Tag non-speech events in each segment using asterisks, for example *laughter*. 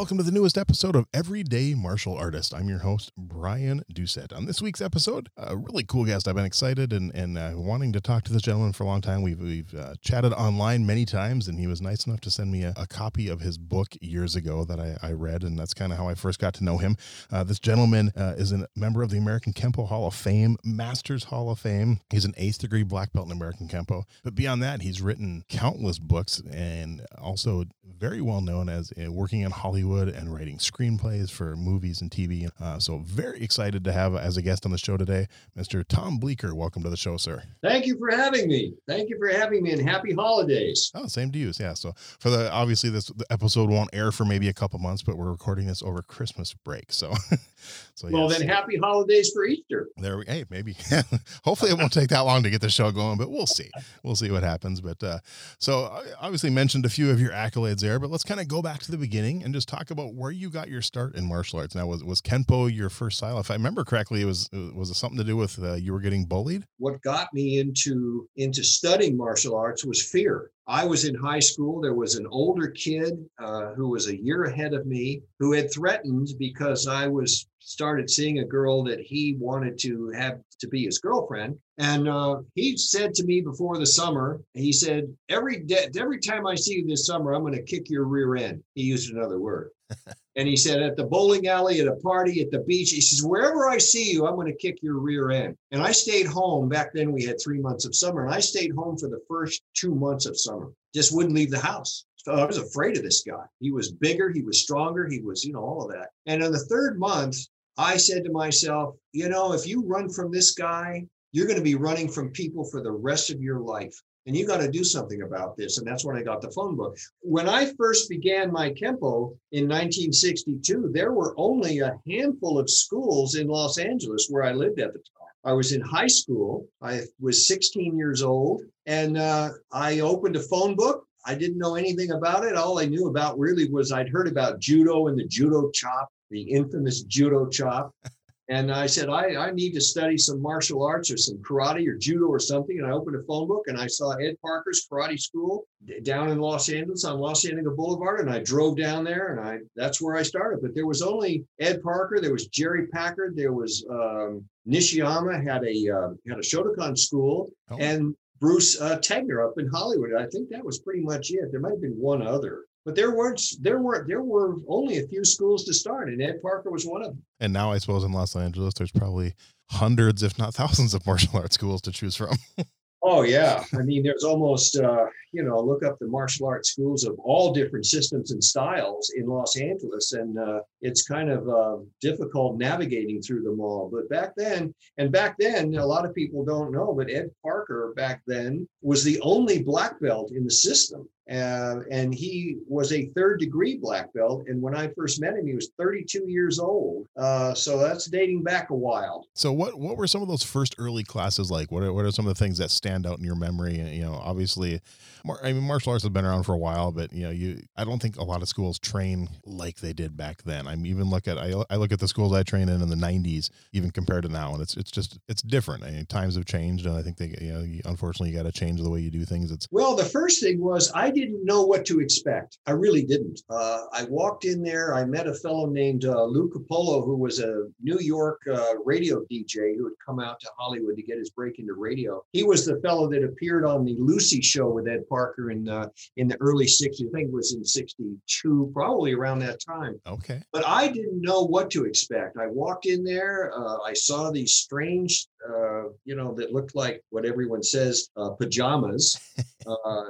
welcome to the newest episode of Everyday Martial Artist. I'm your host, Brian Doucette. On this week's episode, a really cool guest. I've been excited and, and uh, wanting to talk to this gentleman for a long time. We've, we've uh, chatted online many times, and he was nice enough to send me a, a copy of his book years ago that I, I read, and that's kind of how I first got to know him. Uh, this gentleman uh, is a member of the American Kempo Hall of Fame, Masters Hall of Fame. He's an eighth degree black belt in American Kempo. But beyond that, he's written countless books and also very well known as uh, working in Hollywood and writing screenplays for movies and TV. Uh, so, very excited to have as a guest on the show today, Mr. Tom Bleecker. Welcome to the show, sir. Thank you for having me. Thank you for having me, and happy holidays. Oh, same to you. Yeah. So, for the obviously this episode won't air for maybe a couple months, but we're recording this over Christmas break. So, *laughs* so well, yes. then happy holidays for Easter. There we. Hey, maybe. *laughs* Hopefully, it won't take that long to get the show going, but we'll see. We'll see what happens. But uh, so, I obviously mentioned a few of your accolades there, but let's kind of go back to the beginning and just talk about where you got your start in martial arts. Now, was was Kenpo your first style? If I remember correctly, it was was it something to do with uh, you were getting bullied? What got me into into studying martial arts was fear. I was in high school. There was an older kid uh, who was a year ahead of me who had threatened because I was started seeing a girl that he wanted to have to be his girlfriend. And uh, he said to me before the summer, he said, every day, every time I see you this summer, I'm going to kick your rear end. He used another word. *laughs* and he said, at the bowling alley, at a party, at the beach, he says, wherever I see you, I'm going to kick your rear end. And I stayed home. Back then, we had three months of summer, and I stayed home for the first two months of summer, just wouldn't leave the house. So I was afraid of this guy. He was bigger, he was stronger, he was, you know, all of that. And in the third month, I said to myself, you know, if you run from this guy, you're going to be running from people for the rest of your life. And you got to do something about this. And that's when I got the phone book. When I first began my Kempo in 1962, there were only a handful of schools in Los Angeles where I lived at the time. I was in high school. I was 16 years old, and uh, I opened a phone book. I didn't know anything about it. All I knew about really was I'd heard about judo and the judo chop, the infamous judo chop. *laughs* And I said, I, I need to study some martial arts or some karate or judo or something. And I opened a phone book and I saw Ed Parker's karate school down in Los Angeles on Los Angeles Boulevard. And I drove down there and I that's where I started. But there was only Ed Parker, there was Jerry Packard, there was um, Nishiyama had a uh, had a Shotokan school, oh. and Bruce uh, Tegner up in Hollywood. I think that was pretty much it. There might have been one other. But there weren't there were there were only a few schools to start, and Ed Parker was one of them. And now I suppose in Los Angeles, there's probably hundreds, if not thousands, of *laughs* martial arts schools to choose from. *laughs* oh yeah, I mean, there's almost uh, you know look up the martial arts schools of all different systems and styles in Los Angeles, and uh, it's kind of uh, difficult navigating through them all. But back then, and back then, a lot of people don't know, but Ed Parker back then was the only black belt in the system. Uh, and he was a third degree black belt. And when I first met him, he was 32 years old. Uh, so that's dating back a while. So what what were some of those first early classes like? What are, what are some of the things that stand out in your memory? You know, obviously, I mean, martial arts has been around for a while, but you know, you I don't think a lot of schools train like they did back then. I'm even look at I, I look at the schools I trained in in the 90s, even compared to now, and it's it's just it's different. I mean, times have changed, and I think they you know, unfortunately, you got to change the way you do things. It's well, the first thing was I didn't know what to expect. I really didn't. Uh, I walked in there. I met a fellow named uh, Lou Capolo, who was a New York uh, radio DJ who had come out to Hollywood to get his break into radio. He was the fellow that appeared on the Lucy show with Ed Parker in uh, in the early 60s. I think it was in 62, probably around that time. Okay. But I didn't know what to expect. I walked in there, uh, I saw these strange, uh, you know, that looked like what everyone says uh, pajamas. *laughs* uh,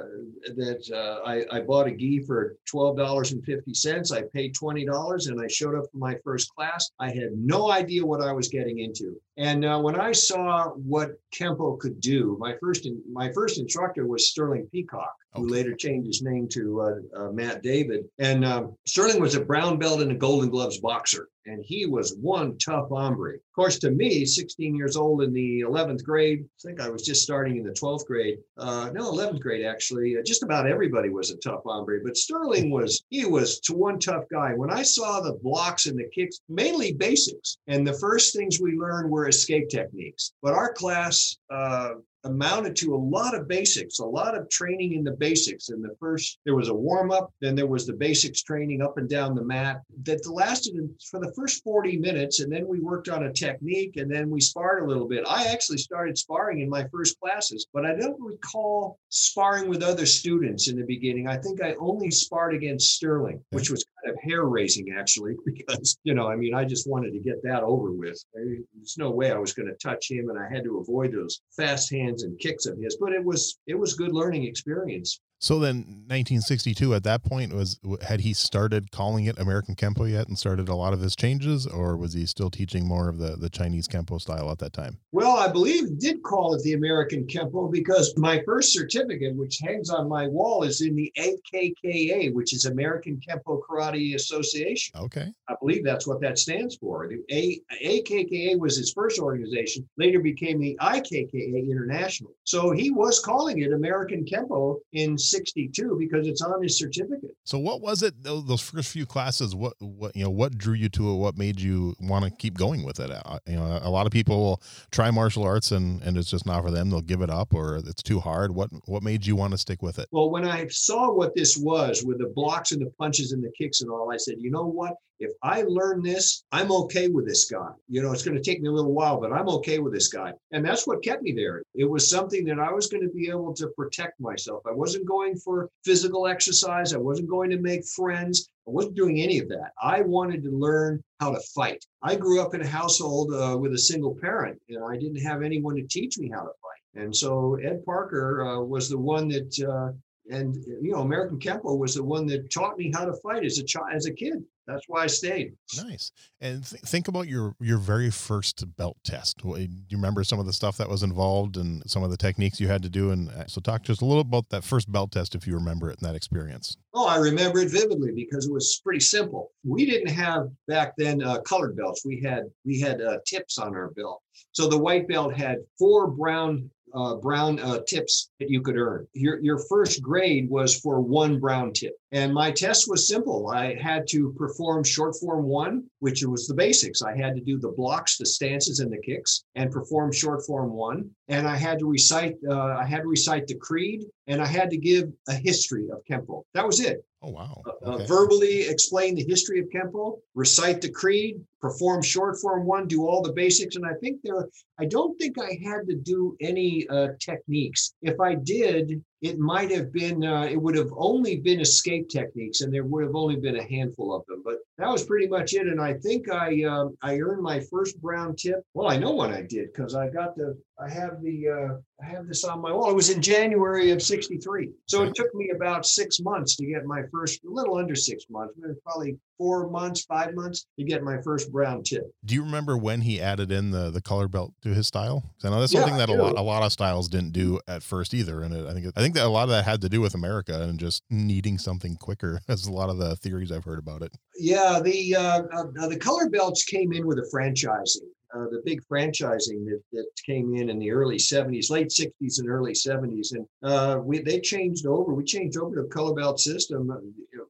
that uh, I, I bought a gi for $12.50. I paid $20 and I showed up for my first class. I had no idea what I was getting into. And uh, when I saw what Kempo could do, my first in, my first instructor was Sterling Peacock, Talk who Okay. later changed his name to uh, uh, Matt David. And um, Sterling was a brown belt and a Golden Gloves boxer, and he was one tough hombre. Of course, to me, 16 years old in the 11th grade, I think I was just starting in the 12th grade. Uh, no, 11th grade actually. Uh, just about everybody was a tough hombre, but Sterling *laughs* was he was to one tough guy. When I saw the blocks and the kicks, mainly basics, and the first things we learned were escape techniques. But our class. Uh, amounted to a lot of basics, a lot of training in the basics. And the first, there was a warm up, then there was the basics training up and down the mat that lasted for the first 40 minutes. And then we worked on a technique and then we sparred a little bit. I actually started sparring in my first classes, but I don't recall sparring with other students in the beginning. I think I only sparred against Sterling, which was kind of hair raising actually, *laughs* because, you know, I mean, I just wanted to get that over with. There's no way I was going to touch him and I had to avoid those fast hands and kicks of his, but it was it was good learning experience. So then 1962 at that point was had he started calling it American Kempo yet and started a lot of his changes or was he still teaching more of the the Chinese Kempo style at that time? Well, I believe he did call it the American Kempo because my first certificate which hangs on my wall is in the AKKA, which is American Kempo Karate Association. Okay. I believe that's what that stands for. The A- AKKA was his first organization, later became the IKKA International. So he was calling it American Kempo in 62 because it's on his certificate. So what was it those first few classes what what you know what drew you to it what made you want to keep going with it? Uh, you know a lot of people will try martial arts and and it's just not for them they'll give it up or it's too hard. What what made you want to stick with it? Well, when I saw what this was with the blocks and the punches and the kicks and all, I said, you know what? If I learn this, I'm okay with this guy. You know, it's going to take me a little while, but I'm okay with this guy. And that's what kept me there. It was something that I was going to be able to protect myself. I wasn't going for physical exercise. I wasn't going to make friends. I wasn't doing any of that. I wanted to learn how to fight. I grew up in a household uh, with a single parent, and I didn't have anyone to teach me how to fight. And so Ed Parker uh, was the one that, uh, and you know, American Kempo was the one that taught me how to fight as a child, as a kid. That's why I stayed. Nice. And th- think about your your very first belt test. Do you remember some of the stuff that was involved and some of the techniques you had to do? And uh, so, talk just a little about that first belt test, if you remember it and that experience. Oh, I remember it vividly because it was pretty simple. We didn't have back then uh, colored belts. We had we had uh, tips on our belt. So the white belt had four brown uh, brown uh, tips that you could earn. Your your first grade was for one brown tip, and my test was simple. I had to perform short form one, which was the basics. I had to do the blocks, the stances, and the kicks, and perform short form one. And I had to recite. Uh, I had to recite the creed, and I had to give a history of Kempo. That was it Oh wow. uh, Okay. verbally explain the history of Kempo, recite the creed, perform short form one, do all the basics. And I think there, I don't think I had to do any uh, techniques. If I did, it might have been, uh, it would have only been escape techniques, and there would have only been a handful of them. But that was pretty much it. And I think I, um, I earned my first brown tip. Well, I know when I did because I got the, I have the, uh, I have this on my wall. It was in January of '63, so it took me about six months to get my first, a little under six months, probably four months, five months to get my first brown tip. Do you remember when he added in the the color belt to his style? I know that's Yeah, something that a lot a lot of styles didn't do at first either. And it, I think I think that a lot of that had to do with America and just needing something quicker. *laughs* As a lot of the theories I've heard about it. Yeah, the uh, uh, the color belts came in with a franchising. Uh, the big franchising that, that came in in the early 70s, late 60s and early 70s, and uh, we they changed over. We changed over to the color belt system uh,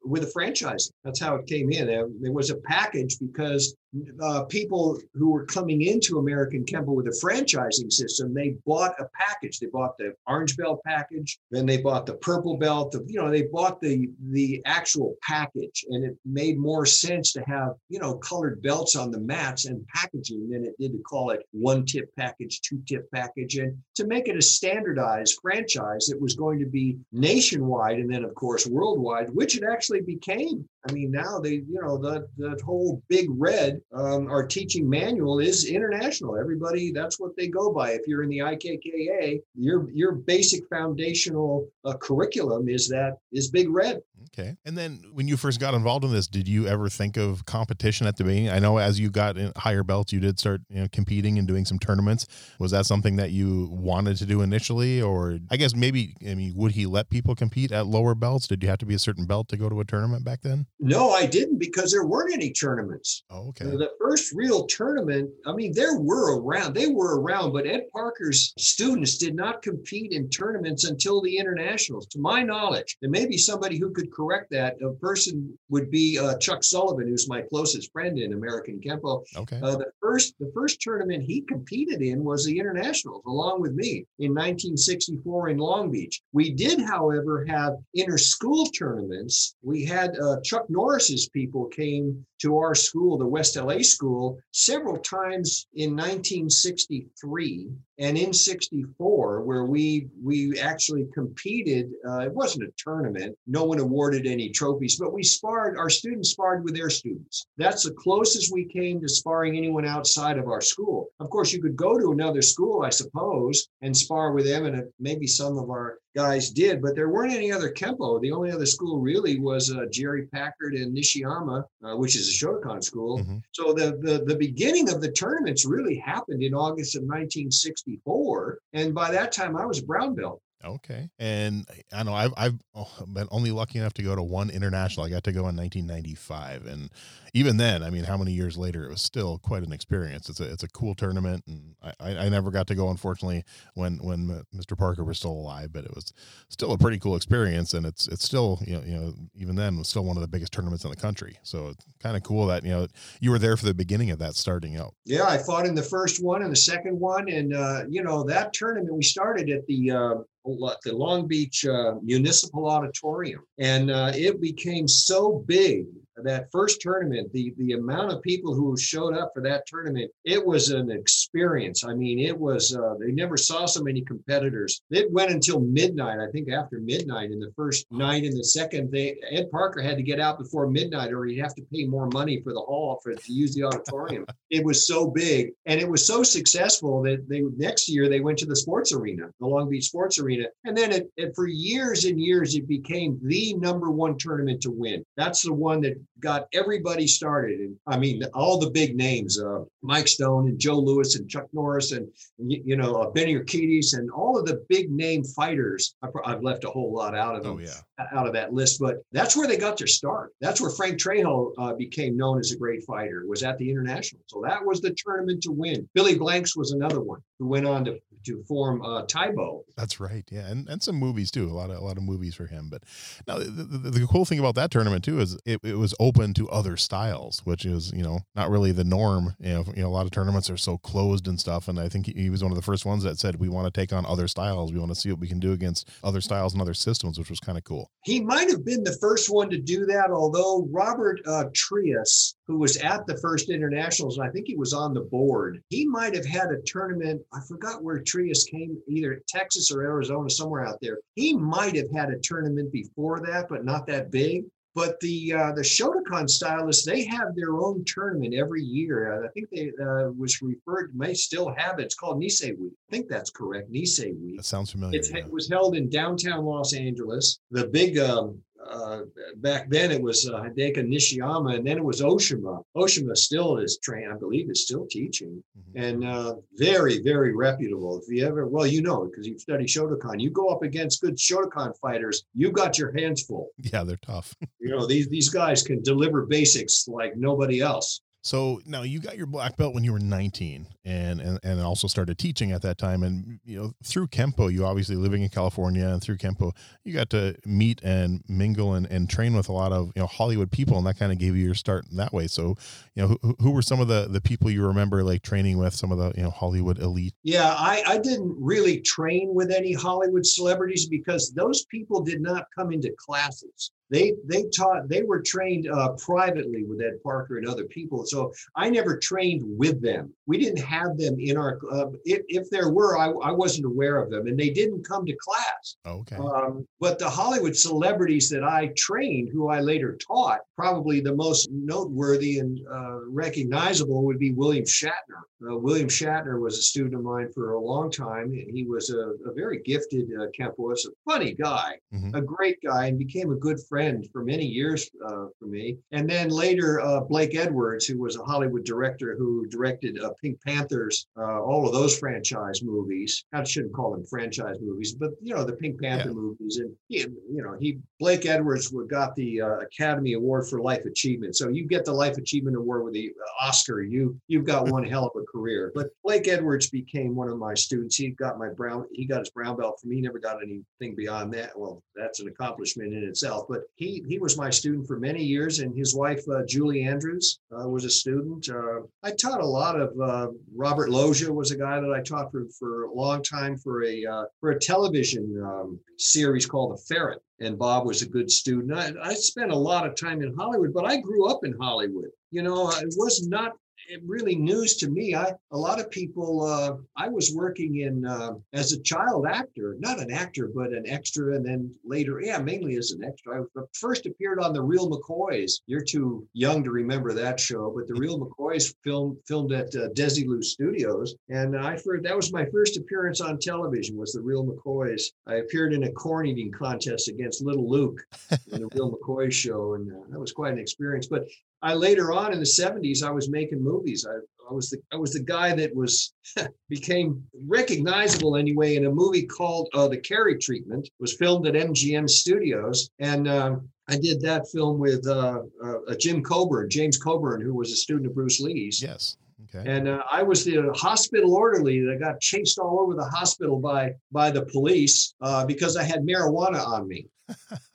with a franchising. That's how it came in. Uh, There was a package because uh, people who were coming into American Kempo with a franchising system, they bought a package. They bought the orange belt package, then they bought the purple belt. The, you know, they bought the the actual package, and it made more sense to have you know colored belts on the mats and packaging than it did to call it one tip package, two tip package, and to make it a standardized franchise that was going to be nationwide and then of course worldwide, which it actually became. I mean, now they, you know, that that whole big red, um, our teaching manual is international. Everybody, that's what they go by. If you're in the IKKA, your your basic foundational uh, curriculum is that is big red. Okay. And then when you first got involved in this, did you ever think of competition at the beginning? I know as you got in higher belts, you did start you know, competing and doing some tournaments. Was that something that you wanted to do initially, or I guess maybe I mean, would he let people compete at lower belts? Did you have to be a certain belt to go to a tournament back then? No, I didn't because there weren't any tournaments. Oh, okay. The first real tournament, I mean, there were around, they were around, but Ed Parker's students did not compete in tournaments until the internationals, to my knowledge. There may be somebody who could correct that. A person would be uh, Chuck Sullivan, who's my closest friend in American Kempo. Okay. Uh, the first, the first tournament he competed in was the internationals, along with me in 1964 in Long Beach. We did, however, have inter-school tournaments. We had uh, Chuck Norris's people came to our school, the West LA school, several times in 1963 and in 64 where we we actually competed uh, it wasn't a tournament no one awarded any trophies but we sparred our students sparred with their students that's the closest we came to sparring anyone outside of our school of course you could go to another school i suppose and spar with them and maybe some of our guys did, but there weren't any other Kempo. The only other school really was uh, Jerry Packard and Nishiyama, uh, which is a Shotokan school. Mm-hmm. So the, the the beginning of the tournaments really happened in August of 1964, and by that time I was a brown belt. Okay. And I know I've, I've oh, been only lucky enough to go to one international. I got to go in 1995. And even then, I mean, how many years later, it was still quite an experience. It's a, it's a cool tournament. And I, I never got to go, unfortunately, when, when Mr. Parker was still alive, but it was still a pretty cool experience. And it's, it's still, you know, you know, even then was still one of the biggest tournaments in the country. So it's kind of cool that, you know, you were there for the beginning of that starting out. Yeah. I fought in the first one and the second one. And, uh, you know, that tournament, we started at the, uh, the Long Beach uh, Municipal Auditorium. And uh, it became so big that first tournament, the the amount of people who showed up for that tournament, it was an experience. I mean, it was uh, they never saw so many competitors. It went until midnight. I think after midnight in the first night and the second, they Ed Parker had to get out before midnight, or he'd have to pay more money for the hall for to use the auditorium. *laughs* it was so big and it was so successful that they next year they went to the sports arena, the Long Beach Sports Arena, and then it, it for years and years it became the number one tournament to win. That's the one that got everybody started. And I mean, all the big names, uh, Mike Stone and Joe Lewis and Chuck Norris and, you know, uh, Benny Urquidez and all of the big name fighters. I've left a whole lot out of them, oh, yeah. Out of that list, but that's where they got their start. That's where Frank Trejo uh, became known as a great fighter was at the international. So that was the tournament to win. Billy Blanks was another one who went on to to form uh, Tae That's right, yeah, and and some movies too. A lot of a lot of movies for him. But now the, the, the cool thing about that tournament too is it, it was open to other styles, which is you know not really the norm. You know, you know a lot of tournaments are so closed and stuff. And I think he, he was one of the first ones that said we want to take on other styles. We want to see what we can do against other styles and other systems, which was kind of cool. He might have been the first one to do that, although Robert uh, Trias, who was at the first internationals, I think he was on the board. He might have had a tournament. I forgot where Trias came, either Texas or Arizona, somewhere out there. He might have had a tournament before that, but not that big. But the uh, the Shotokan stylists, they have their own tournament every year. I think they uh, was referred, may still have it. It's called Nisei Week. I think that's correct. Nisei Week. That sounds familiar. Yeah. It was held in downtown Los Angeles. The big um, uh, back then it was uh, Hideki Nishiyama, and then it was Oshima. Oshima still is trained, I believe, is still teaching, mm-hmm. and uh, very, very reputable. If you ever, well, you know, because you've studied Shotokan, you go up against good Shotokan fighters, you got your hands full. Yeah, they're tough. *laughs* you know, these these guys can deliver basics like nobody else. So now you got your black belt when you were 19 and, and, and also started teaching at that time. And, you know, through Kempo, you obviously living in California and through Kempo, you got to meet and mingle and, and train with a lot of, you know, Hollywood people. And that kind of gave you your start that way. So, you know, who, who were some of the, the people you remember like training with some of the, you know, Hollywood elite? Yeah, I, I didn't really train with any Hollywood celebrities because those people did not come into classes they they taught they were trained uh, privately with Ed Parker and other people. So I never trained with them. We didn't have them in our. Uh, if, if there were, I, I wasn't aware of them, and they didn't come to class. Okay. Um, but the Hollywood celebrities that I trained, who I later taught, probably the most noteworthy and uh, recognizable would be William Shatner. Uh, William Shatner was a student of mine for a long time. and He was a, a very gifted uh, campus, a funny guy, mm-hmm. a great guy, and became a good friend friend for many years uh, for me. And then later, uh, Blake Edwards, who was a Hollywood director who directed uh, Pink Panthers, uh, all of those franchise movies. I shouldn't call them franchise movies, but you know the Pink Panther yeah. movies. And he, you know, he Blake Edwards got the uh, Academy Award for Life Achievement. So you get the Life Achievement Award with the uh, Oscar. You you've got one hell of a career. But Blake Edwards became one of my students. He got my brown. He got his brown belt from me. He never got anything beyond that. Well, that's an accomplishment in itself. But he he was my student for many years, and his wife uh, Julie Andrews uh, was a student. Uh, I taught a lot of uh, Robert Loggia was a guy that I taught for for a long time for a uh, for a television um, series called The Ferret, and Bob was a good student. I, I spent a lot of time in Hollywood, but I grew up in Hollywood. You know, it was not really news to me. I a lot of people. Uh, I was working in uh, as a child actor, not an actor, but an extra, and then later, yeah, mainly as an extra. I first appeared on the Real McCoys. You're too young to remember that show, but the Real McCoys filmed filmed at uh, Desilu Studios, and I heard that was my first appearance on television. Was the Real McCoys? I appeared in a corn eating contest against Little Luke in the Real McCoy show, and uh, that was quite an experience. But I later on in the 70s, I was making movies. I, I was the I was the guy that was *laughs* became recognizable anyway in a movie called uh, The Carey Treatment. It was filmed at MGM Studios, and um, I did that film with uh, uh, Jim Coburn, James Coburn, who was a student of Bruce Lee's. Yes. Okay. And uh, I was the hospital orderly that got chased all over the hospital by by the police uh, because I had marijuana on me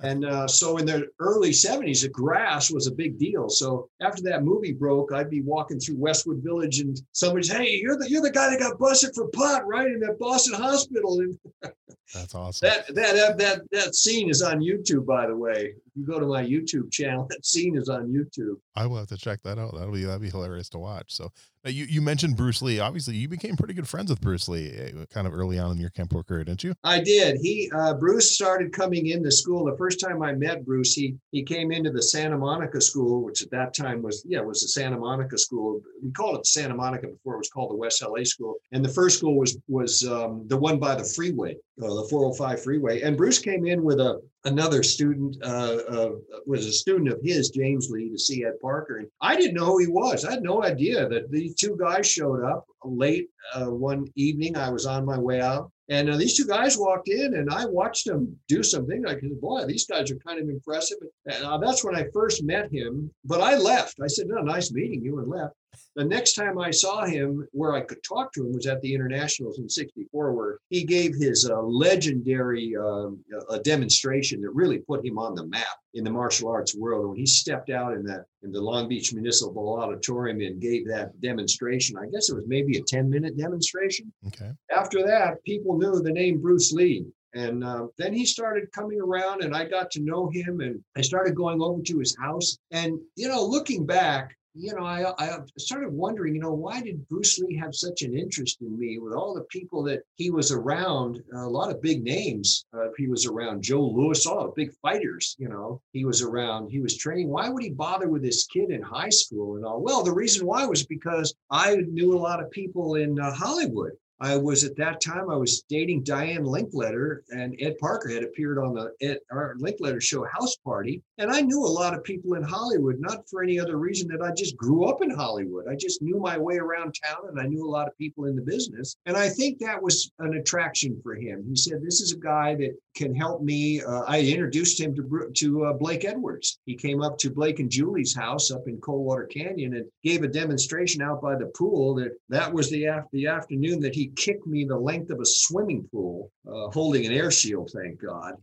and uh, so in the early 70s, the grass was a big deal. So after that movie broke, I'd be walking through Westwood Village and somebody's, hey, you're the you're the guy that got busted for pot, right? In that Boston hospital. And *laughs* That's awesome. That, that that that scene is on YouTube, by the way. You go to my YouTube channel, that scene is on YouTube. I will have to check that out. That'll be that'd be hilarious to watch. So you you mentioned Bruce Lee. Obviously, you became pretty good friends with Bruce Lee eh, kind of early on in your Kempo career, didn't you? I did. He uh, Bruce started coming into school. The first time I met Bruce, he he came into the Santa Monica School, which at that time was yeah was the Santa Monica School. We called it Santa Monica before it was called the West LA School. And the first school was was um, the one by the freeway uh, the 405 freeway. And Bruce came in with a another student, uh, uh, was a student of his, James Lee, to see Ed Parker. And I didn't know who he was. I had no idea that these two guys showed up late uh, one evening. I was on my way out. And uh, these two guys walked in, and I watched them do something. I said, boy, these guys are kind of impressive. And uh, that's when I first met him. But I left. I said, "No, nice meeting you," and left. The next time I saw him, where I could talk to him, was at the Internationals in '64, where he gave his uh, legendary um, a demonstration that really put him on the map in the martial arts world. When he stepped out in that in the Long Beach Municipal Auditorium and gave that demonstration, I guess it was maybe a 10-minute demonstration. Okay. After that, people knew the name Bruce Lee. And uh, then he started coming around, and I got to know him, and I started going over to his house. And you know, looking back, you know, I, I started wondering, you know, why did Bruce Lee have such an interest in me with all the people that he was around? A lot of big names. Uh, he was around Joe Lewis, all the big fighters, you know, he was around, he was training. Why would he bother with this kid in high school and all? Well, the reason why was because I knew a lot of people in uh, Hollywood I was at that time I was dating Diane Linkletter, and Ed Parker had appeared on the Ed, Art Linkletter show House Party, and I knew a lot of people in Hollywood, not for any other reason that I just grew up in Hollywood. I just knew my way around town, and I knew a lot of people in the business, and I think that was an attraction for him. He said, "This is a guy that can help me." Uh, I introduced him to to uh, Blake Edwards. He came up to Blake and Julie's house up in Coldwater Canyon and gave a demonstration out by the pool. That that was the af- the afternoon that he kicked me the length of a swimming pool, uh, holding an air shield, thank God,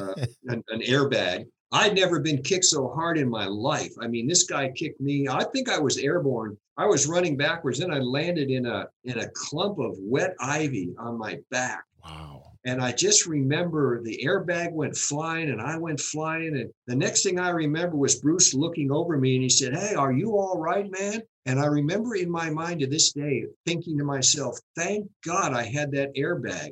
uh, *laughs* an, an airbag. I'd never been kicked so hard in my life. I mean, this guy kicked me. I think I was airborne. I was running backwards, and I landed in a in a clump of wet ivy on my back. Wow. And I just remember the airbag went flying and I went flying. And the next thing I remember was Bruce looking over me and he said, Hey, are you all right, man? And I remember in my mind to this day thinking to myself, thank God I had that airbag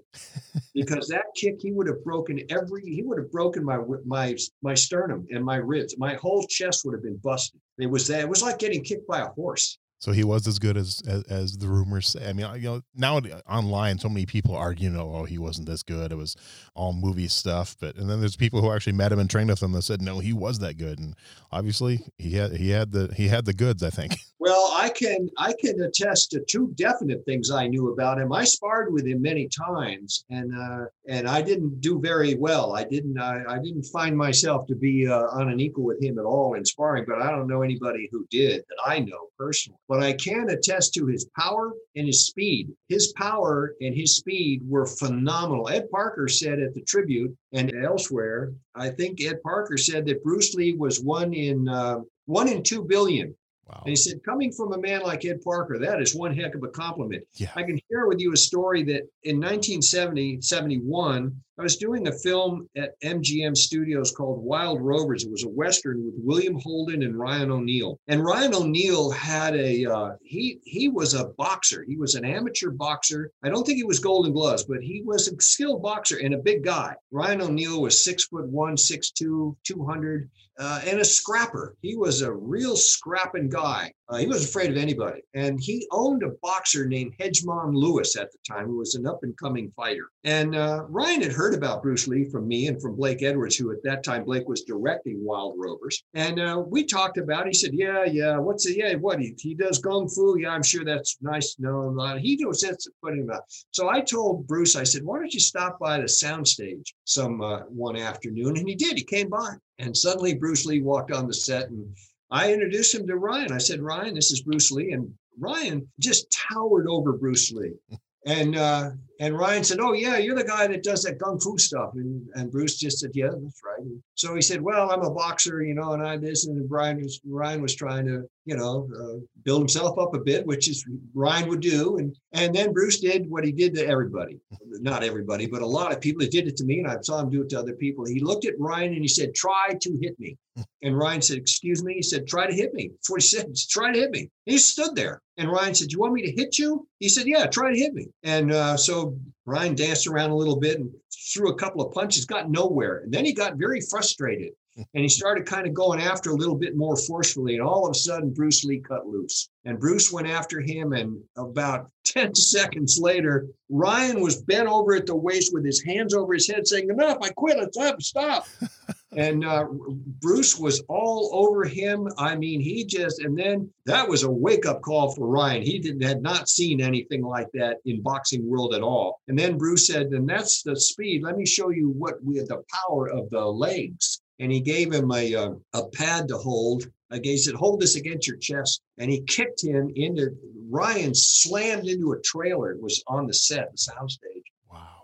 because that kick, he would have broken every, he would have broken my, my, my sternum and my ribs. My whole chest would have been busted. It was that, it was like getting kicked by a horse. So he was as good as, as, as the rumors say. I mean, you know, now online, so many people know, oh, he wasn't this good. It was all movie stuff. But and then there's people who actually met him and trained with him that said, no, he was that good. And obviously, he had he had the he had the goods. I think. *laughs* Well, I can I can attest to two definite things I knew about him. I sparred with him many times, and uh, and I didn't do very well. I didn't I, I didn't find myself to be uh, on an equal with him at all in sparring. But I don't know anybody who did that I know personally. But I can attest to his power and his speed. His power and his speed were phenomenal. Ed Parker said at the tribute and elsewhere, I think Ed Parker said that Bruce Lee was one in uh, one in two billion Wow. And he said, coming from a man like Ed Parker, that is one heck of a compliment. Yeah. I can share with you a story that in 1970, 71, I was doing a film at MGM Studios called Wild Rovers. It was a Western with William Holden and Ryan O'Neal. And Ryan O'Neal had a, uh, he, he was a boxer. He was an amateur boxer. I don't think he was golden gloves, but he was a skilled boxer and a big guy. Ryan O'Neal was six foot one, six two, 200 uh, and a scrapper. He was a real scrapping guy. Uh, he wasn't afraid of anybody. And he owned a boxer named Hedgemon Lewis at the time, who was an up and coming fighter. And uh, Ryan had heard about Bruce Lee from me and from Blake Edwards, who at that time Blake was directing Wild Rovers. And uh, we talked about. It. He said, "Yeah, yeah. What's it? Yeah, what he, he does kung fu? Yeah, I'm sure that's nice to know. He knows that's putting about." So I told Bruce, I said, "Why don't you stop by the soundstage some uh, one afternoon?" And he did. He came by, and suddenly Bruce Lee walked on the set and I introduced him to Ryan. I said, Ryan, this is Bruce Lee. And Ryan just towered over Bruce Lee. *laughs* And uh, and Ryan said, "Oh yeah, you're the guy that does that kung fu stuff." And and Bruce just said, "Yeah, that's right." So he said, "Well, I'm a boxer, you know, and I this." And Brian was Ryan was trying to, you know, uh, build himself up a bit, which is Ryan would do. And and then Bruce did what he did to everybody, not everybody, but a lot of people. He did it to me, and I saw him do it to other people. He looked at Ryan and he said, "Try to hit me." And Ryan said, "Excuse me." He said, "Try to hit me." That's what he said. Try to hit me. He stood there, and Ryan said, "You want me to hit you?" He said, "Yeah, try to hit me." And uh, so Ryan danced around a little bit and threw a couple of punches, got nowhere. And then he got very frustrated *laughs* and he started kind of going after a little bit more forcefully. And all of a sudden, Bruce Lee cut loose. And Bruce went after him. And about *laughs* 10 seconds later, Ryan was bent over at the waist with his hands over his head, saying, Enough, I quit. It's up, stop. *laughs* and uh, Bruce was all over him. I mean, he just, and then that was a wake up call for Ryan. He didn't, had not seen anything like that in boxing world at all. And then Bruce said, and that's the speed. Let me show you what we the power of the legs. And he gave him a, a, uh, a pad to hold. He said, hold this against your chest. And he kicked him into, Ryan slammed into a trailer. It was on the set, the soundstage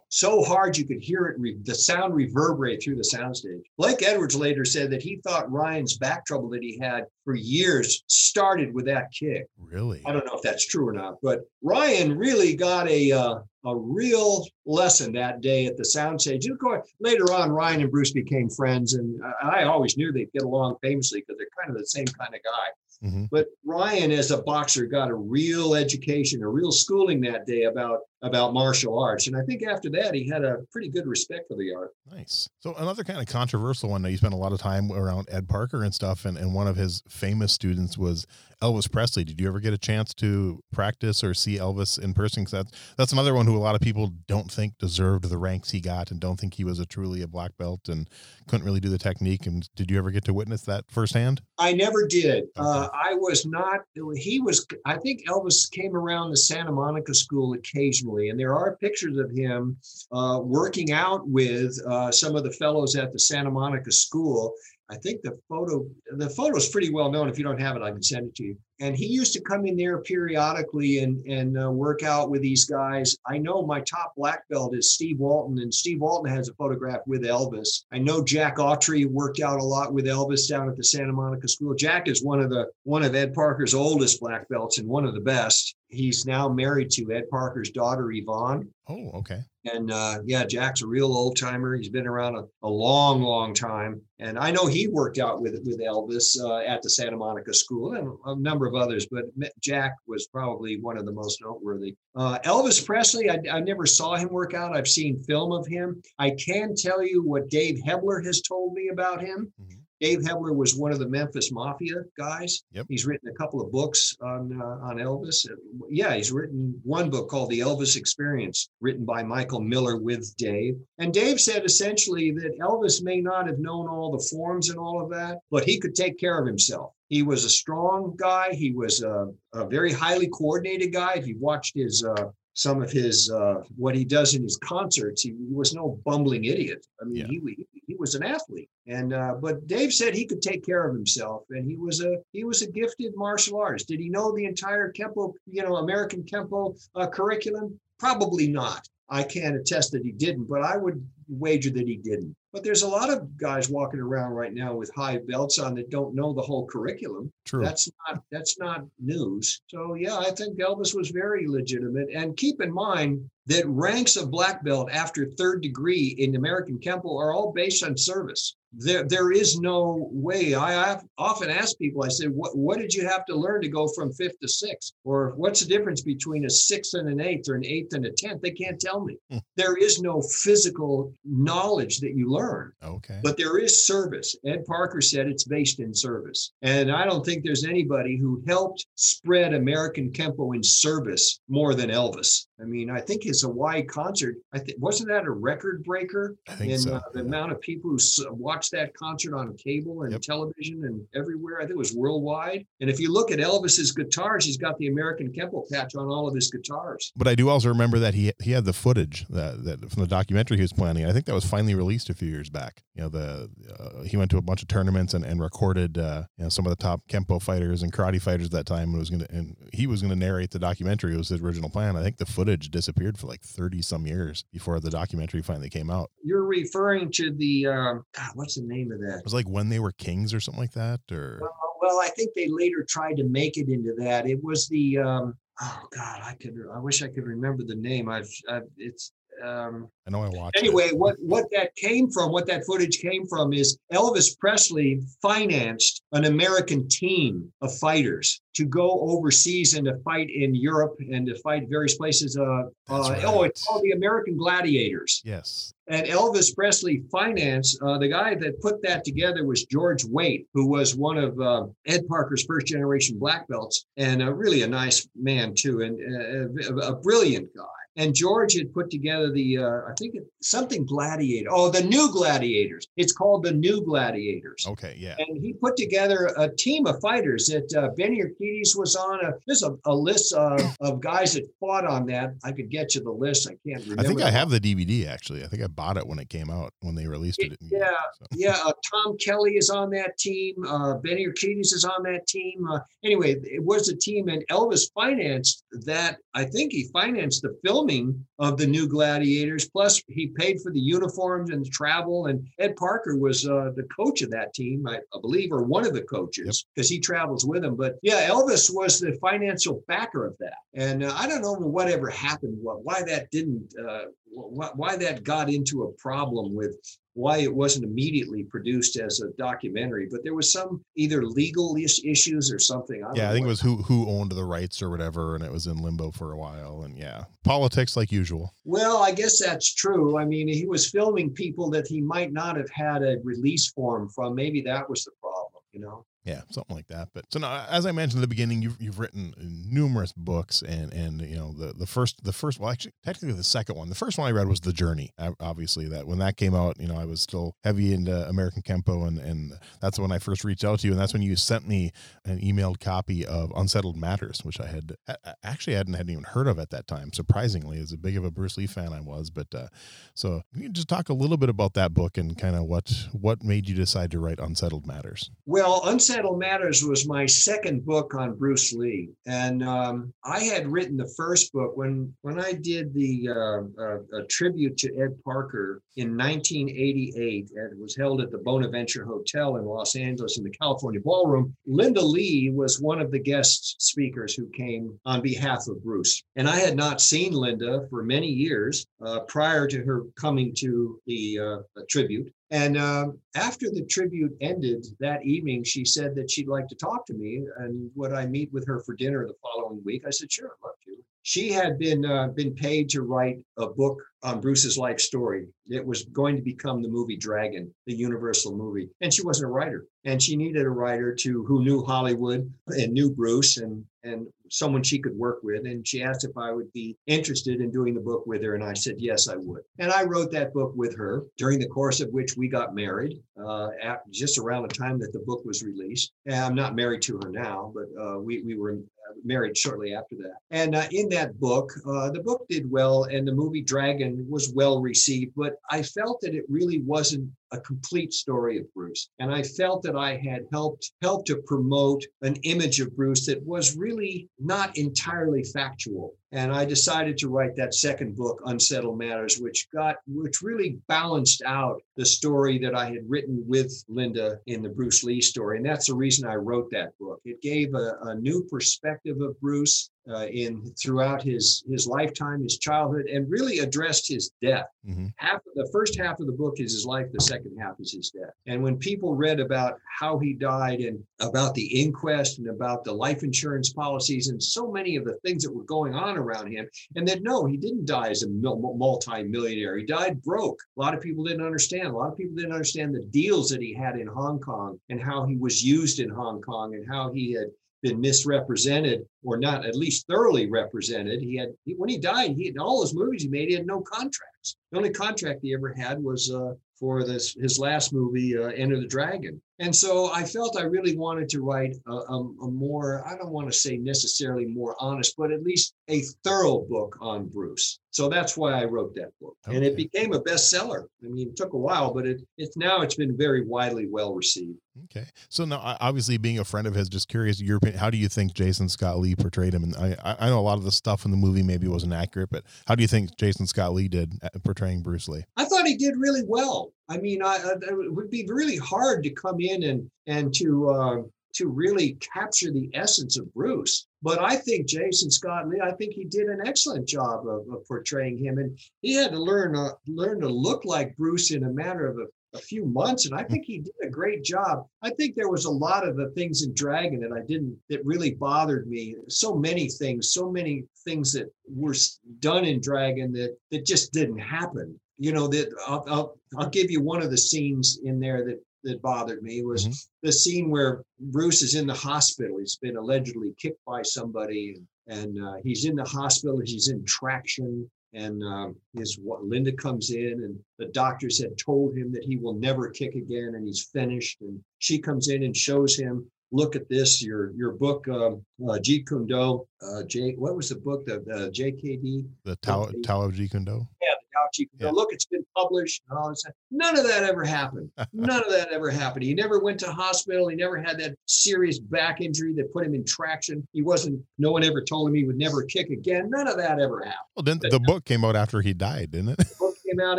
so hard you could hear it, re- the sound reverberate through the soundstage. Blake Edwards later said that he thought Ryan's back trouble that he had for years started with that kick. Really? I don't know if that's true or not, but Ryan really got a uh, a real lesson that day at the soundstage. Of course, later on, Ryan and Bruce became friends, and I always knew they'd get along famously because they're kind of the same kind of guy. Mm-hmm. But Ryan, as a boxer, got a real education, a real schooling that day about about martial arts. And I think after that, he had a pretty good respect for the art. Nice. So another kind of controversial one that you spent a lot of time around Ed Parker and stuff. And, and one of his famous students was Elvis Presley. Did you ever get a chance to practice or see Elvis in person? Because that's, that's another one who a lot of people don't think deserved the ranks he got and don't think he was a truly a black belt and couldn't really do the technique. And did you ever get to witness that firsthand? I never did. Okay. Uh, I was not, he was, I think Elvis came around the Santa Monica School occasionally. And there are pictures of him uh, working out with uh, some of the fellows at the Santa Monica School. I think the photo the photo is pretty well known. If you don't have it, I can send it to you. And he used to come in there periodically and and uh, work out with these guys. I know my top black belt is Steve Walton, and Steve Walton has a photograph with Elvis. I know Jack Autry worked out a lot with Elvis down at the Santa Monica School. Jack is one of the one of Ed Parker's oldest black belts and one of the best. He's now married to Ed Parker's daughter Yvonne. Oh, okay. And uh, yeah, Jack's a real old timer. He's been around a, a, long, long time. And I know he worked out with with Elvis uh, at the Santa Monica School and a number of others, but Jack was probably one of the most noteworthy. Uh, Elvis Presley, I, I, never saw him work out. I've seen film of him. I can tell you what Dave Hebler has told me about him. Mm-hmm. Dave Hebler was one of the Memphis Mafia guys. Yep. He's written a couple of books on uh, on Elvis. Yeah, he's written one book called The Elvis Experience, written by Michael Miller with Dave. And Dave said essentially that Elvis may not have known all the forms and all of that, but he could take care of himself. He was a strong guy. He was a, a very highly coordinated guy. If you watched his uh, some of his uh, what he does in his concerts. He, he was no bumbling idiot. I mean, yeah. he, he was an athlete, and uh, but Dave said he could take care of himself, and he was a he was a gifted martial artist. Did he know the entire Kempo, you know, American Kempo uh, curriculum? Probably not. I can't attest that he didn't, but I would wager that he didn't. But there's a lot of guys walking around right now with high belts on that don't know the whole curriculum. True. That's not that's not news. So yeah, I think Elvis was very legitimate. And keep in mind that ranks of black belt after third degree in American Kempo are all based on service there there is no way. I often ask people. I said, "What what did you have to learn to go from fifth to sixth? Or what's the difference between a sixth and an eighth, or an eighth and a tenth? They can't tell me. Hmm. there is no physical knowledge that you learn. Okay. But there is service. Ed Parker said it's based in service, and I don't think there's anybody who helped spread American Kempo in service more than Elvis. I mean, I think his Hawaii concert. I think wasn't that a record breaker in so, uh, the yeah. amount of people who watched watched that concert on cable and yep. television and everywhere. I think it was worldwide. And if you look at Elvis's guitars, he's got the American Kempo patch on all of his guitars. But I do also remember that he he had the footage that, that from the documentary he was planning. I think that was finally released a few years back. You know, the uh, he went to a bunch of tournaments and, and recorded uh, you know some of the top Kempo fighters and karate fighters at that time. And was going to and he was going to narrate the documentary. It was his original plan. I think the footage disappeared for like thirty some years before the documentary finally came out. You're referring to the um, God, what's the name of that? It was like when they were kings or something like that, or uh, well, I think they later tried to make it into that. It was the um, oh God, I could I wish I could remember the name. I've, I've it's um, I know I watched. Anyway, it. what what that came from, what that footage came from, is Elvis Presley financed an American team of fighters to go overseas and to fight in Europe and to fight various places. Uh, uh, right. Oh, it's called the American Gladiators. Yes. And Elvis Presley financed uh, the guy that put that together was George Waite, who was one of uh, Ed Parker's first generation black belts, and a really a nice man too, and uh, a brilliant guy. And George had put together the, uh, I think it, something gladiator. Oh, the new gladiators. It's called the new gladiators. Okay, yeah. And he put together a team of fighters that uh, Benny Urquidez was on. A, there's a, a list uh, of guys that fought on that. I could get you the list. I can't remember. I think I have the DVD actually. I think I bought it when it came out when they released it. yeah, so. yeah. Uh, Tom Kelly is on that team. Uh, Benny Urquidez is on that team. Uh, anyway, it was a team, and Elvis financed that. I think he financed the film filming of the new Gladiators. Plus, he paid for the uniforms and the travel. And Ed Parker was uh, the coach of that team, I, I, believe, or one of the coaches, because yep. he travels with him. But yeah, Elvis was the financial backer of that. And uh, I don't know whatever happened, what, why that didn't, uh, why, why that got into a problem with why it wasn't immediately produced as a documentary, but there was some either legal is- issues or something. I yeah, I think it was who who owned the rights or whatever, and it was in limbo for a while. And yeah, politics like usual. Well, I guess that's true. I mean, he was filming people that he might not have had a release form from. Maybe that was the problem, you know? Yeah, something like that. But so now, as I mentioned at the beginning, you've you've written numerous books, and and you know the the first the first well actually technically the second one. The first one I read was The Journey. Obviously, that when that came out, you know I was still heavy into American Kempo, and and that's when I first reached out to you, and that's when you sent me an emailed copy of Unsettled Matters, which I had actually hadn't hadn't even heard of at that time. Surprisingly, as a big of a Bruce Lee fan I was, but uh, so can you just talk a little bit about that book and kind of what what made you decide to write Unsettled Matters? Well, Unsettled Matters was my second book on Bruce Lee, and um, I had written the first book when when I did the uh, uh, tribute to Ed Parker in 1988. and It was held at the Bonaventure Hotel in Los Angeles in the California Ballroom. Linda Lee was one of the guest speakers who came on behalf of Bruce, and I had not seen Linda for many years uh, prior to her coming to the uh, tribute. And um, after the tribute ended that evening, she said that she'd like to talk to me and would I meet with her for dinner the following week? I said, sure, I'd love to. She had been uh, been paid to write a book on Bruce's life story. It was going to become the movie Dragon, the Universal movie, and she wasn't a writer. And she needed a writer to who knew Hollywood and knew Bruce and and someone she could work with. And she asked if I would be interested in doing the book with her, and I said yes, I would. And I wrote that book with her during the course of which we got married. Uh, at just around the time that the book was released. And I'm not married to her now, but uh, we we were married shortly after that. And uh, in that book, uh, the book did well, and the movie Dragon was well received. But I felt that it really wasn't a complete story of Bruce, and I felt that I had helped helped to promote an image of Bruce that was really not entirely factual. And I decided to write that second book, Unsettled Matters, which got which really balanced out the story that I had written with Linda in the Bruce Lee story. And that's the reason I wrote that book. It gave a, a new perspective of Bruce uh, in throughout his his lifetime, his childhood, and really addressed his death. Mhm. Half the first half of the book is his life, the second half is his death. And when people read about how he died and about the inquest and about the life insurance policies and so many of the things that were going on around him, and that no, he didn't die as a mul- multi-millionaire. He died broke. A lot of people didn't understand. A lot of people didn't understand the deals that he had in Hong Kong and how he was used in Hong Kong and how he had been misrepresented or not at least thoroughly represented. He had he, when he died, he had all those movies he made, he had no contracts. The only contract he ever had was uh, for this his last movie, uh, Enter the Dragon. And so I felt I really wanted to write a, a, a more, I don't want to say necessarily more honest, but at least a thorough book on Bruce. So that's why I wrote that book. And it became a bestseller. I mean, it took a while, but it it's now it's been very widely well received. Okay. So now, obviously, being a friend of his, just curious, your opinion, how do you think Jason Scott Lee portrayed him? And I, I- I know a lot of the stuff in the movie maybe wasn't accurate, but how do you think Jason Scott Lee did portraying Bruce Lee? I thought he did really well. I mean, I, I, it would be really hard to come in and and to uh, to really capture the essence of Bruce. But I think Jason Scott Lee, I think he did an excellent job of, of portraying him, and he had to learn uh, learn to look like Bruce in a matter of a, a few months, and I think he did a great job. I think there was a lot of the things in Dragon that I didn't that really bothered me. So many things, so many things that were done in Dragon that that just didn't happen. You know that I'll I'll, I'll give you one of the scenes in there that that bothered me was Mhm. the scene where Bruce is in the hospital. He's been allegedly kicked by somebody, and, and uh, he's in the hospital. He's in traction, and um, his wa- Linda comes in, and the doctors had told him that he will never kick again, and he's finished. And she comes in and shows him, "Look at this, your your book, um, uh, Jeet Kune Do, uh, J. What was the book? The uh, JKD." The Tao, Okay. Tao of Jeet Kune Do? yeah, Tao Jeet Kune Do. Look, it's been published and all this. None of that ever happened. *laughs* None of that ever happened. He never went to hospital. He never had that serious back injury that put him in traction. He wasn't. No one ever told him he would never kick again. None of that ever happened. Well, then the book came out after he died, didn't it? Book came out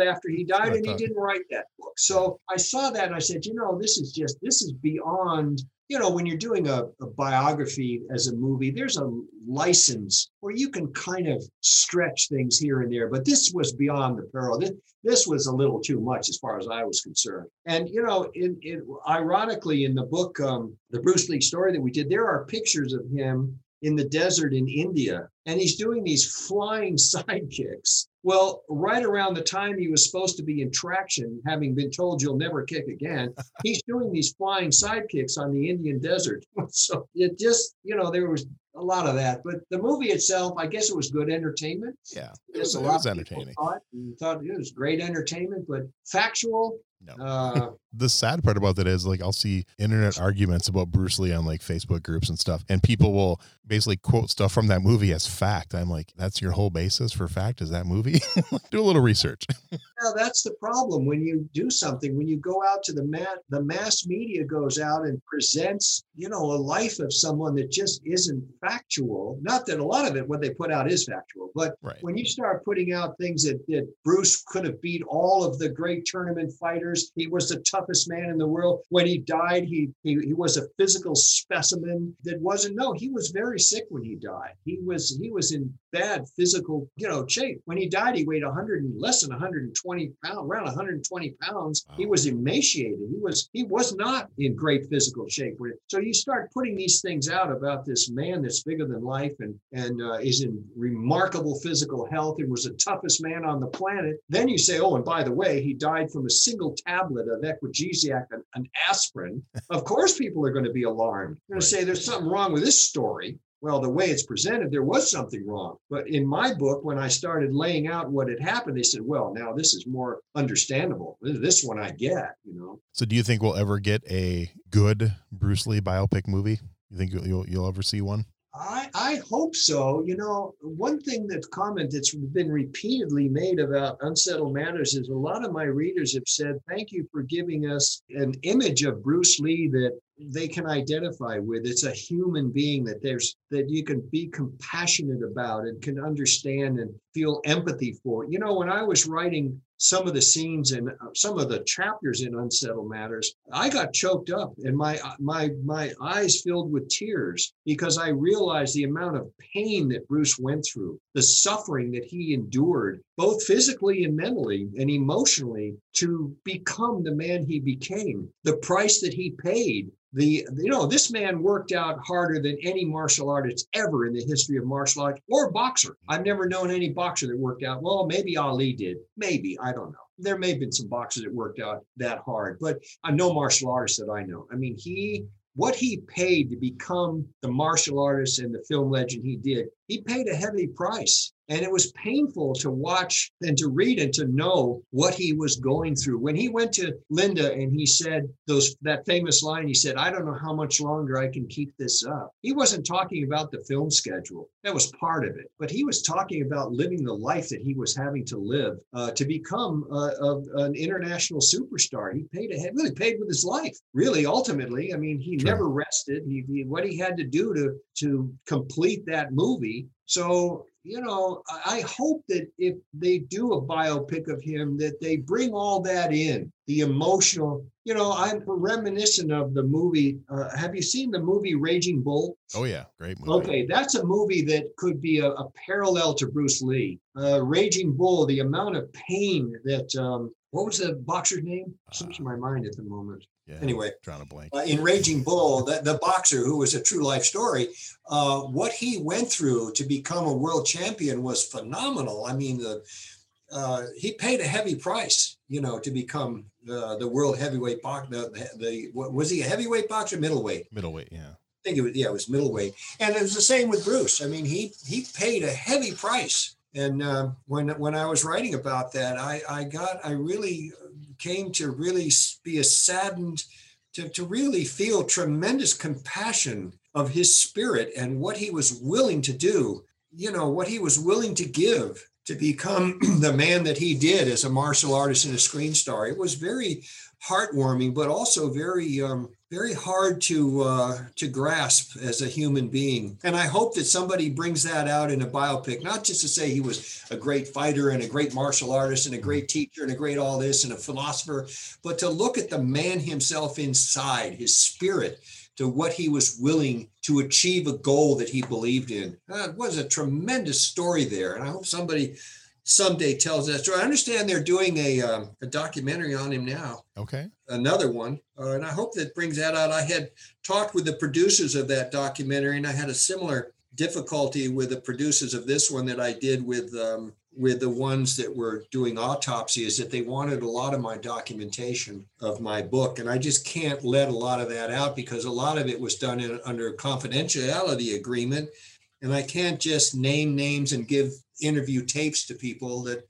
after he died, and he didn't write that book. So I saw that and I said, you know, this is just this is beyond you know, when you're doing a, a, biography as a movie, there's a license where you can kind of stretch things here and there. But this was beyond the peril. This, this was a little too much as far as I was concerned. And, you know, in, in ironically, in the book, um, the Bruce Lee story that we did, there are pictures of him in the desert in India, and he's doing these flying *laughs* sidekicks. Well, right around the time he was supposed to be in traction, having been told you'll never kick again, *laughs* he's doing these flying sidekicks on the Indian desert. *laughs* So it just, you know, there was a lot of that. But the movie itself, I guess it was good entertainment. Yeah, it was, it was entertaining. Thought, thought it was great entertainment, but factual, no. Uh, *laughs* the sad part about that is like I'll see internet arguments about Bruce Lee on like Facebook groups and stuff, and people will basically quote stuff from that movie as fact. I'm like, that's your whole basis for fact is that movie? *laughs* do a little research. *laughs* yeah, that's the problem when you do something. When you go out to the mass, the mass media goes out and presents, you know, a life of someone that just isn't factual. Not that a lot of it, what they put out is factual, but right. when you start putting out things that, that Bruce could have beat all of the great tournament fighters he was the toughest man in the world. When he died, he, he, he was a physical specimen that wasn't, no, he was very sick when he died. He was, he was in bad physical, you know, shape. When he died, he weighed 100 and less than 120 pounds, around 120 pounds. Wow. He was emaciated. He was, he was not in great physical shape. So you start putting these things out about this man that's bigger than life and, and uh, is in remarkable physical health and was the toughest man on the planet. Then you say, oh, and by the way, he died from a single tablet of equagesic and, and aspirin, of course people are going to be alarmed. They're going right. to say there's something wrong with this story. Well, the way it's presented, there was something wrong. But in my book, when I started laying out what had happened, they said, well, now this is more understandable. This one I get, you know. So do you think we'll ever get a good Bruce Lee biopic movie? You think you'll, you'll ever see one? I, I hope so. You know, one thing that comment that's been repeatedly made about unsettled matters is a lot of my readers have said, "Thank you for giving us an image of Bruce Lee that they can identify with. It's a human being that there's that you can be compassionate about and can understand and feel empathy for. You know, when I was writing some of the scenes and uh, some of the chapters in Unsettled Matters, I got choked up and my uh, my my eyes filled with tears because I realized the amount of pain that Bruce went through, the suffering that he endured, both physically and mentally and emotionally, to become the man he became. The price that he paid the you know this man worked out harder than any martial artist ever in the history of martial arts or boxer i've never known any boxer that worked out well maybe ali did maybe i don't know. There may have been some boxers that worked out that hard but i know martial artists that i know. I mean he what he paid to become the martial artist and the film legend he did he paid a heavy price and it was painful to watch and to read and to know what he was going through. When he went to Linda and he said those that famous line, he said, I don't know how much longer I can keep this up. He wasn't talking about the film schedule. That was part of it. But he was talking about living the life that he was having to live uh, to become an international superstar. He paid ahead, really paid with his life, really, ultimately. I mean, he never rested. He, he, what he had to do to, to complete that movie so you know, I hope that if they do a biopic of him, that they bring all that in the emotional. You know, I'm reminiscent of the movie. Uh, have you seen the movie Raging Bull? Oh yeah, great movie. Okay, that's a movie that could be a, a parallel to Bruce Lee. Uh, Raging Bull, the amount of pain that um, what was the boxer's name? Slips uh, my mind at the moment. Yeah, anyway, drawing a blank. Uh, in Raging Bull, the, the boxer who was a true life story, uh, what he went through to become a world champion was phenomenal. I mean, the uh, he paid a heavy price, you know, to become the world heavyweight boxer. The, the, was he a heavyweight boxer, middleweight? Middleweight, yeah. I think it was yeah, it was middleweight, and it was the same with Bruce. I mean, he he paid a heavy price. And uh, when when I was writing about that, I I got I really came to really be a saddened, to, to really feel tremendous compassion of his spirit and what he was willing to do, you know, what he was willing to give to become *clears throat* the man that he did as a martial artist and a screen star. It was very heartwarming, but also very um, very hard to uh, to grasp as a human being. And I hope that somebody brings that out in a biopic, not just to say he was a great fighter and a great martial artist and a great teacher and a great all this and a philosopher, but to look at the man himself inside, his spirit, to what he was willing to achieve a goal that he believed in. Uh, it was a tremendous story there, and I hope somebody someday tells that story. I understand they're doing a, um, a documentary on him now. Okay. Another one. Uh, and I hope that brings that out. I had talked with the producers of that documentary and I had a similar difficulty with the producers of this one that I did with um, with the ones that were doing autopsy is that they wanted a lot of my documentation of my book and i just can't let a lot of that out because a lot of it was done in, under a confidentiality agreement and i can't just name names and give interview tapes to people that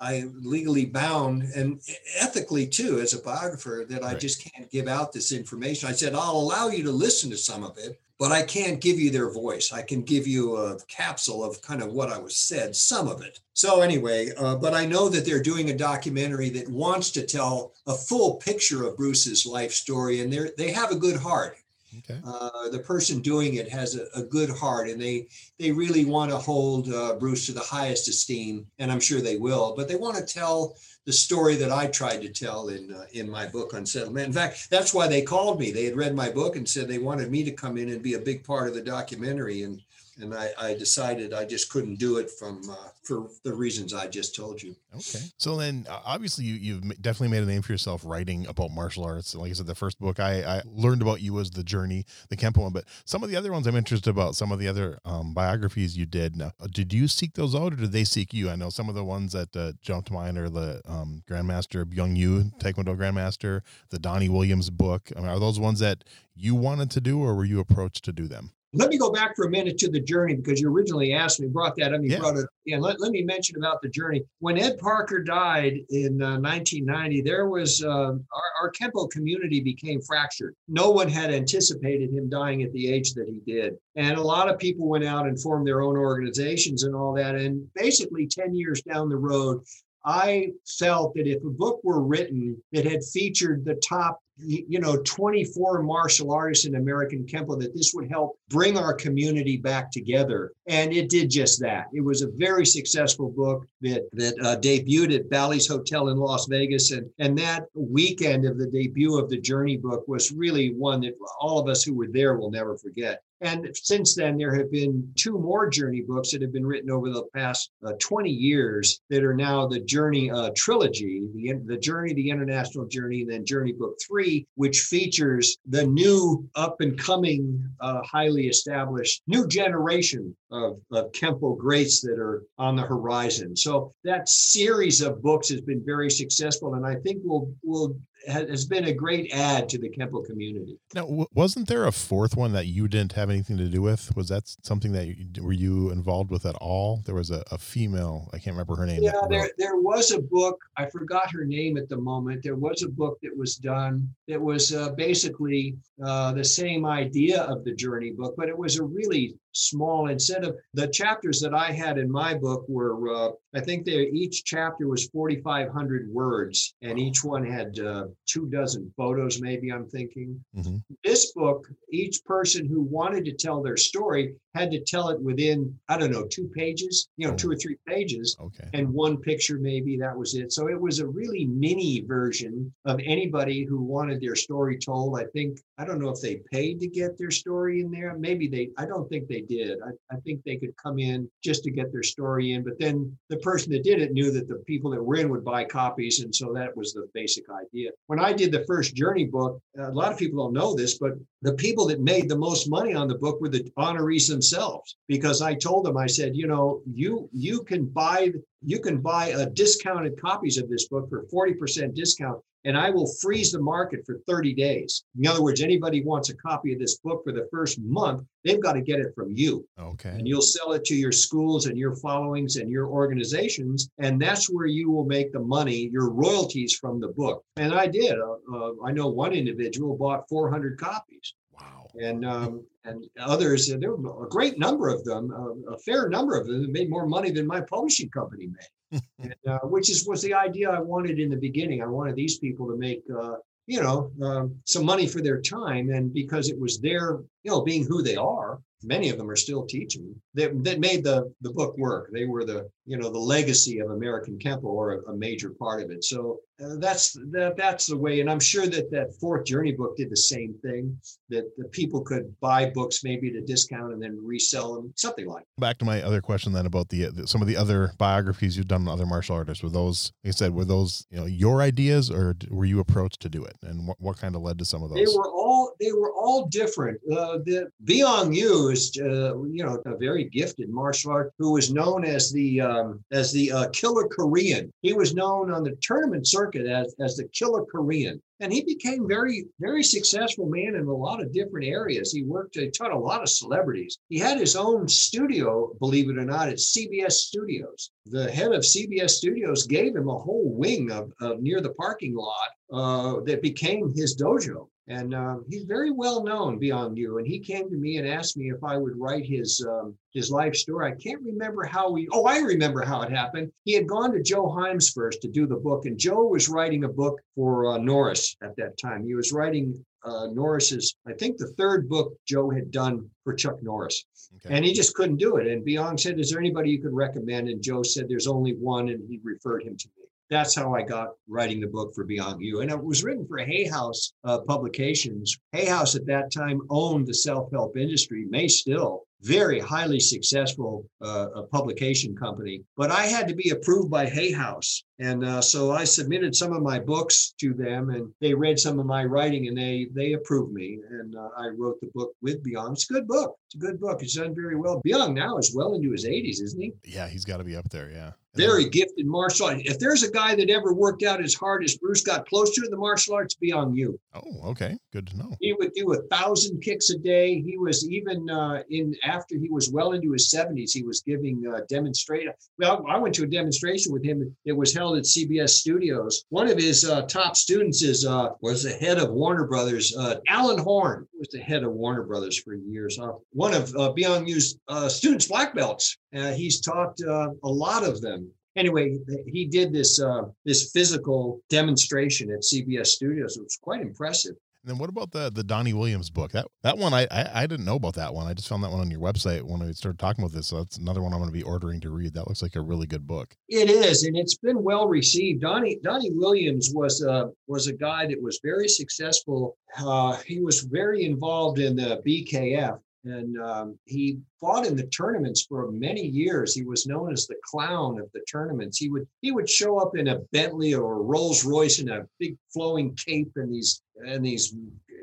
I legally bound and ethically too, as a biographer, that I just can't give out this information. I said, I'll allow you to listen to some of it, but I can't give you their voice. I can give you a capsule of kind of what I was said, some of it. So, anyway, uh, but I know that they're doing a documentary that wants to tell a full picture of Bruce's life story, and they they have a good heart. Okay. Uh, the person doing it has a, a, good heart, and they they really want to hold uh, Bruce to the highest esteem, and I'm sure they will. But they want to tell the story that I tried to tell in uh, in my book on settlement. In fact, that's why they called me. They had read my book and said they wanted me to come in and be a big part of the documentary, and and I, I decided I just couldn't do it from uh, for the reasons I just told you. Okay, so then uh, obviously you you've definitely made a name for yourself writing about martial arts. Like I said, the first book I, I learned about you was the journey, the Kempo one, but some of the other ones I'm interested about. Some of the other um, biographies you did. Now, uh, did you seek those out, or did they seek you? I know some of the ones that uh, jumped to mind are the um, Grandmaster Byong Yu, Taekwondo Grandmaster, the Donnie Williams book. I mean, are those ones that you wanted to do, or were you approached to do them? Let me go back for a minute to the journey because you originally asked me, brought that up, you yeah. brought it in. Let, let me mention about the journey. When Ed Parker died in uh, 1990, there was uh, our, our Kempo community became fractured. No one had anticipated him dying at the age that he did. And a lot of people went out and formed their own organizations and all that. And basically, 10 years down the road, I felt that if a book were written that had featured the top you know 24 martial artists in american kempo that this would help bring our community back together. And it did just that. It was a very successful book that that uh, debuted at bally's hotel in las vegas. And and that weekend of the debut of the journey book was really one that all of us who were there will never forget and since then, there have been two more journey books that have been written over the past uh, 20 years that are now the Journey uh, trilogy, the, the Journey, the International Journey, and then Journey Book Three, which features the new up and coming, uh, highly established new generation of, of Kempo greats that are on the horizon. So that series of books has been very successful, and I think we'll, will has been a great add to the Kempo community. Now, wasn't there a fourth one that you didn't have anything to do with? Was that something that you, were you involved with at all? There was a, a female, I can't remember her name. Yeah, there, there was a book. I forgot her name at the moment. There was a book that was done that was uh, basically uh, the same idea of the journey book, but it was a really small instead of the chapters that I had in my book were uh, I think they each chapter was 4,500 words and each one had uh, two dozen photos maybe I'm thinking. Mm-hmm. This book each person who wanted to tell their story had to tell it within I don't know two pages you know oh. two or three pages okay. and one picture maybe that was it so it was a really mini version of anybody who wanted their story told I think I don't know if they paid to get their story in there maybe they I don't think they did. I, I, think they could come in just to get their story in, but then the person that did it knew that the people that were in would buy copies. And so that was the basic idea. When I did the first Journey book, a lot of people don't know this, but the people that made the most money on the book were the honorees themselves because I told them, I said, you know, you you can buy you can buy a discounted copies of this book for 40% discount and I will freeze the market for 30 days. In other words, anybody wants a copy of this book for the first month, they've got to get it from you. Okay. And you'll sell it to your schools and your followings and your organizations. And that's where you will make the money, your royalties from the book. And I did. Uh, uh, I know one individual bought 400 copies. Wow. And um, and others, there were a great number of them, uh, a fair number of them, made more money than my publishing company made *laughs* and, uh, which is was the idea I wanted in the beginning. I wanted these people to make uh, you know um, some money for their time, and because it was their you know being who they are, many of them are still teaching that, that made the the book work. They were the you know the legacy of American Kempo or a, a major part of it. So uh, that's that, that's the way. And I'm sure that that fourth journey book did the same thing. That the people could buy books maybe at a discount and then resell them, something like. That. Back to my other question then about the, the some of the other biographies you've done on other martial artists. Were those, like I said, were those you know your ideas or were you approached to do it? And what, what kind of led to some of those? They were all they were all different. Uh, the Byong Yu is uh, you know a very gifted martial art who was known as the um, as the uh, killer Korean. He was known on the tournament circuit as as the killer Korean. And he became very very successful man in a lot of different areas. He worked he taught a lot of celebrities. He had his own studio believe it or not at cbs studios. The head of cbs studios gave him a whole wing of, of near the parking lot uh, that became his dojo and uh, he's very well known Byong Yu. And he came to me and asked me if I would write his um, his life story. I can't remember how we. Oh, I remember how it happened. He had gone to Joe Hyams first to do the book, and Joe was writing a book for uh, Norris at that time. He was writing uh, Norris's, I think, the third book Joe had done for Chuck Norris, okay. and he just couldn't do it. And Byong said, "Is there anybody you could recommend?" And Joe said, "There's only one," and he referred him to me that's how I got writing the book for Byong Yu. And it was written for Hay House uh, Publications. Hay House at that time owned the self help industry, may still. Very highly successful uh, publication company, but I had to be approved by Hay House, and uh, so I submitted some of my books to them, and they read some of my writing, and they they approved me, and uh, I wrote the book with Byong. It's a good book. It's a good book. It's done very well. Byong now is well into his 80s, isn't he? Yeah, he's got to be up there. Yeah very gifted martial art. If there's a guy that ever worked out as hard as Bruce got close to in the martial arts, Byong Yu. Oh, okay, good to know. He would do a thousand kicks a day. He was even uh, in after he was well into his seventies. He was giving uh, demonstration. Well, I went to a demonstration with him. It was held at CBS Studios. One of his uh, top students is uh, was the head of Warner Brothers. Uh, Alan Horn was the head of Warner Brothers for years. Uh, one of uh, Byong Yu's uh, students, black belts. he's taught a lot of them anyway, he did this uh, this physical demonstration at CBS Studios. It was quite impressive. And then what about the the Donnie Williams book? That that one I, I, I didn't know about that one. I just found that one on your website when we started talking about this. So that's another one I'm going to be ordering to read. That looks like a really good book. It is, and it's been well received. Donnie Donnie Williams was a was a guy that was very successful. Uh, he was very involved in the BKF and um, he fought in the tournaments for many years. He was known as the clown of the tournaments. He would he would show up in a Bentley or a Rolls Royce in a big flowing cape and these and these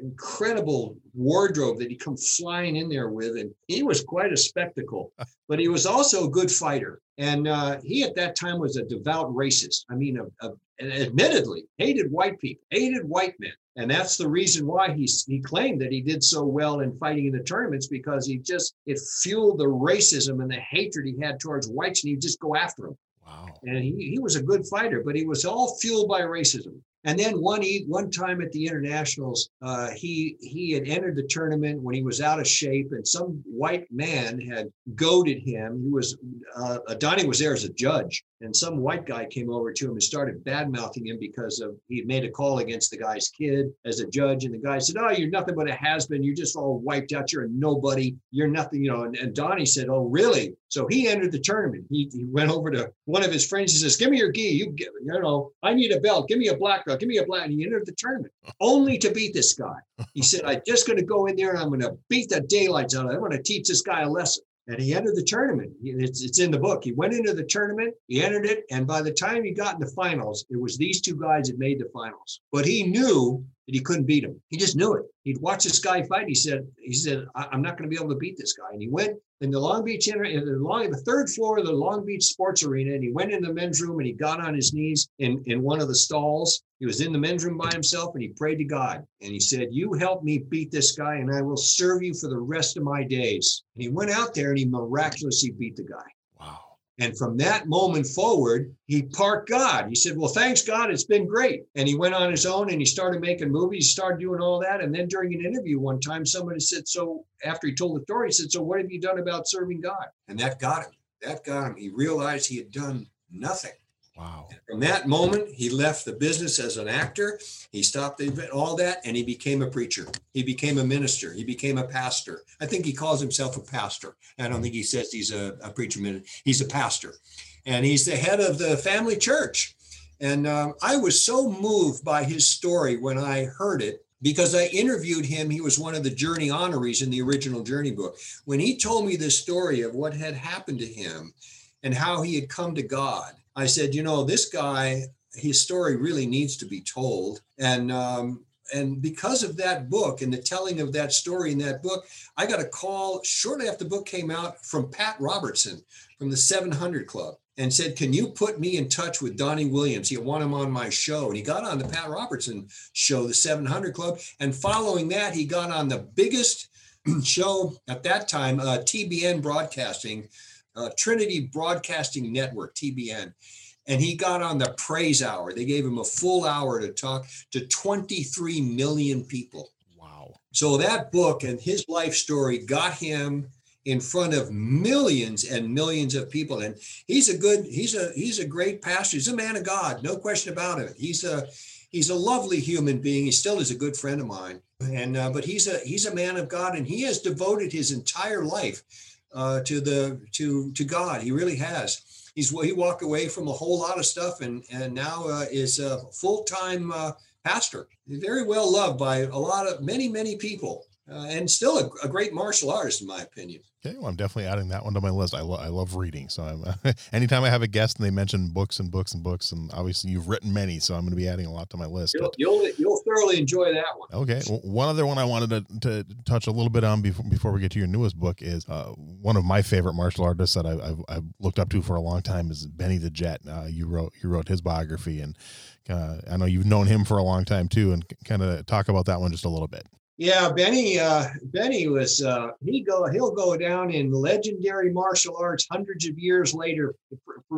incredible wardrobe that he come flying in there with, and he was quite a spectacle. *laughs* But he was also a good fighter, and uh, he at that time was a devout racist. I mean, a, a, admittedly hated white people, hated white men. And that's the reason why he, he claimed that he did so well in fighting in the tournaments because he just, it fueled the racism and the hatred he had towards whites and he'd just go after them. Wow. And he, he was a good fighter, but he was all fueled by racism. And then one one time at the internationals, uh, he he had entered the tournament when he was out of shape, and some white man had goaded him. He was uh, Donnie was there as a judge, and some white guy came over to him and started bad mouthing him because of he made a call against the guy's kid as a judge, and the guy said, "Oh, you're nothing but a has been. You're just all wiped out. You're a nobody. You're nothing." You know. And, and Donnie said, "Oh, really?" So he entered the tournament. He, he went over to one of his friends. He says, "Give me your gi. You, you know, I need a belt. Give me a black belt." give me a black. And he entered the tournament *laughs* only to beat this guy. He said, *laughs* I'm just going to go in there and I'm going to beat the daylights out of it. I'm going to teach this guy a lesson. And he entered the tournament. It's, it's in the book. He went into the tournament, he entered it. And by the time he got in the finals, it was these two guys that made the finals. But he knew that he couldn't beat him. He just knew it. He'd watch this guy fight. He said, he said, I'm not going to be able to beat this guy. And he went in the Long Beach in the long the third floor of the Long Beach Sports Arena, and he went in the men's room and he got on his knees in in one of the stalls. He was in the men's room by himself and he prayed to God and he said, "You help me beat this guy, and I will serve you for the rest of my days." And he went out there and he miraculously beat the guy. And from that moment forward, he parked God. He said, Well, thanks, God. It's been great. And he went on his own and he started making movies, started doing all that. And then during an interview one time, somebody said, So after he told the story, he said, So what have you done about serving God? And that got him. That got him. He realized he had done nothing. Wow. From that moment, he left the business as an actor. He stopped all that and he became a preacher. He became a minister. He became a pastor. I think he calls himself a pastor. I don't think he says he's a, a preacher. He's a pastor. And he's the head of the family church. And um, I was so moved by his story when I heard it because I interviewed him. He was one of the Journey honorees in the original Journey book. When he told me the story of what had happened to him and how he had come to God, I said, you know, this guy, his story really needs to be told. And um, and because of that book and the telling of that story in that book, I got a call shortly after the book came out from Pat Robertson from the 700 Club and said, Can you put me in touch with Donnie Williams? He want him on my show. And he got on the Pat Robertson show, the 700 Club. And following that, he got on the biggest *clears throat* show at that time, uh, TBN Broadcasting, uh, Trinity Broadcasting Network, TBN. And he got on the praise hour. They gave him a full hour to talk to 23 million people. Wow. So that book and his life story got him in front of millions and millions of people and he's a good he's a he's a great pastor he's a man of god no question about it he's a he's a lovely human being he still is a good friend of mine and uh, but he's a he's a man of god and he has devoted his entire life uh, to the to to god. He really has. He's he walked away from a whole lot of stuff and and now uh, is a full-time uh, pastor. Very well loved by a lot of many many people uh, and still a, a, great martial artist, in my opinion. Okay, well, I'm definitely adding that one to my list. I, lo- I love reading, so I'm uh, *laughs* anytime I have a guest and they mention books and books and books, and obviously you've written many, so I'm going to be adding a lot to my list. You'll, you'll, you'll thoroughly enjoy that one. Okay, well, one other one I wanted to, to touch a little bit on before before we get to your newest book is uh, one of my favorite martial artists that I, have I've looked up to for a long time is Benny the Jet. Uh, you wrote you wrote his biography, and uh, I know you've known him for a long time too, and kind of talk about that one just a little bit. Yeah, Benny. Uh, Benny was uh, he go he'll go down in legendary martial arts hundreds of years later.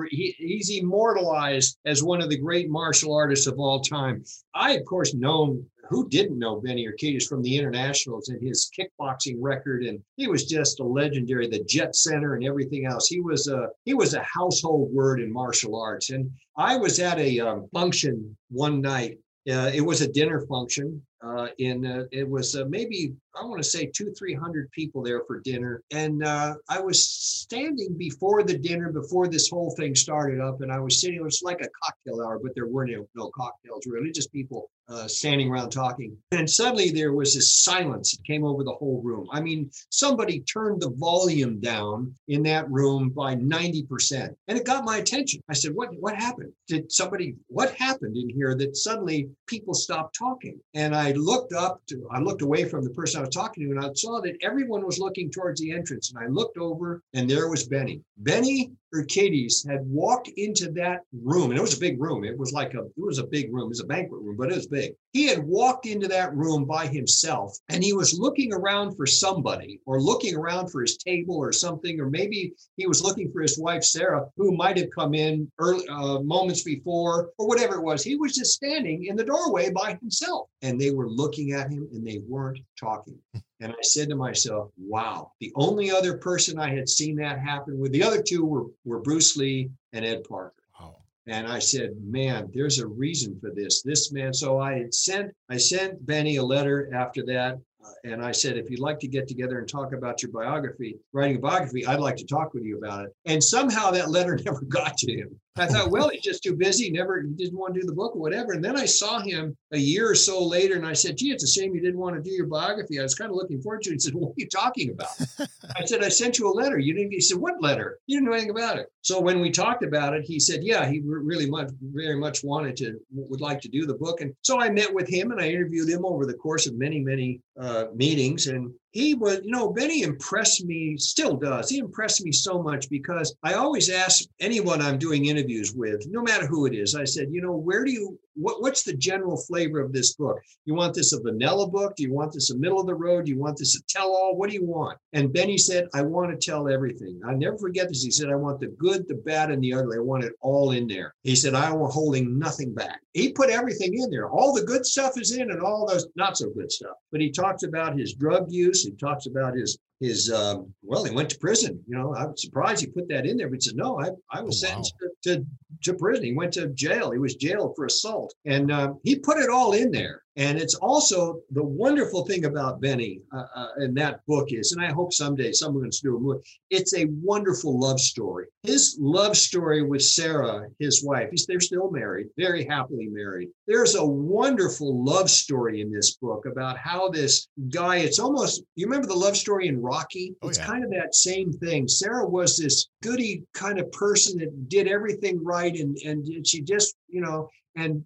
He, he's immortalized as one of the great martial artists of all time. I, of course, known who didn't know Benny Urquidez from the internationals and his kickboxing record, and he was just a legendary. The Jet Center and everything else. He was a he was a household word in martial arts. And I was at a um, function one night. Uh, it was a dinner function uh, in uh, it was uh, maybe I want to say two, three hundred people there for dinner. And uh, I was standing before the dinner, before this whole thing started up, and I was sitting, it was like a cocktail hour, but there were no, no cocktails really, just people uh, standing around talking. And suddenly there was this silence that came over the whole room. I mean, somebody turned the volume down in that room by 90%. And it got my attention. I said, What what happened? Did somebody what happened in here that suddenly people stopped talking? And I looked up to I looked away from the person I was talking to, and I saw that everyone was looking towards the entrance. And I looked over, and there was Benny. Benny Urquidez had walked into that room, and it was a big room. It was like a it was a big room. It was a banquet room, but it was big. He had walked into that room by himself, and he was looking around for somebody, or looking around for his table or something, or maybe he was looking for his wife Sarah, who might have come in early uh, moments before, or whatever it was. He was just standing in the doorway by himself, and they were looking at him, and they weren't talking. *laughs* And I said to myself, wow, the only other person I had seen that happen with, the other two were, were Bruce Lee and Ed Parker. Wow. And I said, man, there's a reason for this. This man. So I had sent, I sent Benny a letter after that. Uh, and I said, if you'd like to get together and talk about your biography, writing a biography, I'd like to talk with you about it. And somehow that letter *laughs* never got to him. I thought, well, he's just too busy, never he didn't want to do the book or whatever. And then I saw him a year or so later, and I said, gee, it's a shame you didn't want to do your biography. I was kind of looking forward to it. He said, What are you talking about? *laughs* I said, I sent you a letter. You didn't he said, What letter? You didn't know anything about it. So when we talked about it, he said, Yeah, he really much very much wanted to would like to do the book. And so I met with him and I interviewed him over the course of many, many uh, meetings. And he was, you know, Benny impressed me, still does. He impressed me so much because I always ask anyone I'm doing interviews with, no matter who it is, I said, you know, where do you what, what's the general flavor of this book? You want this a vanilla book? Do you want this a middle of the road? Do you want this a tell all? What do you want? And Benny said, I want to tell everything. I never forget this. He said, I want the good, the bad, and the ugly. I want it all in there. He said, I want holding nothing back. He put everything in there. All the good stuff is in and all those not so good stuff. But he talks about his drug use. He talks about his his um, well, he went to prison. You know, I'm surprised he put that in there, but he said, no, I, I was oh, sentenced wow. to, to, to prison. He went to jail. He was jailed for assault, and um, he put it all in there. And it's also the wonderful thing about Benny uh, uh, in that book is, and I hope someday someone's do a movie. It's a wonderful love story. His love story with Sarah, his wife, he's, they're still married, very happily married. There's a wonderful love story in this book about how this guy. It's almost you remember the love story in Rocky. Oh, it's yeah. kind of that same thing. Sarah was this goody kind of person that did everything right, and and she just you know and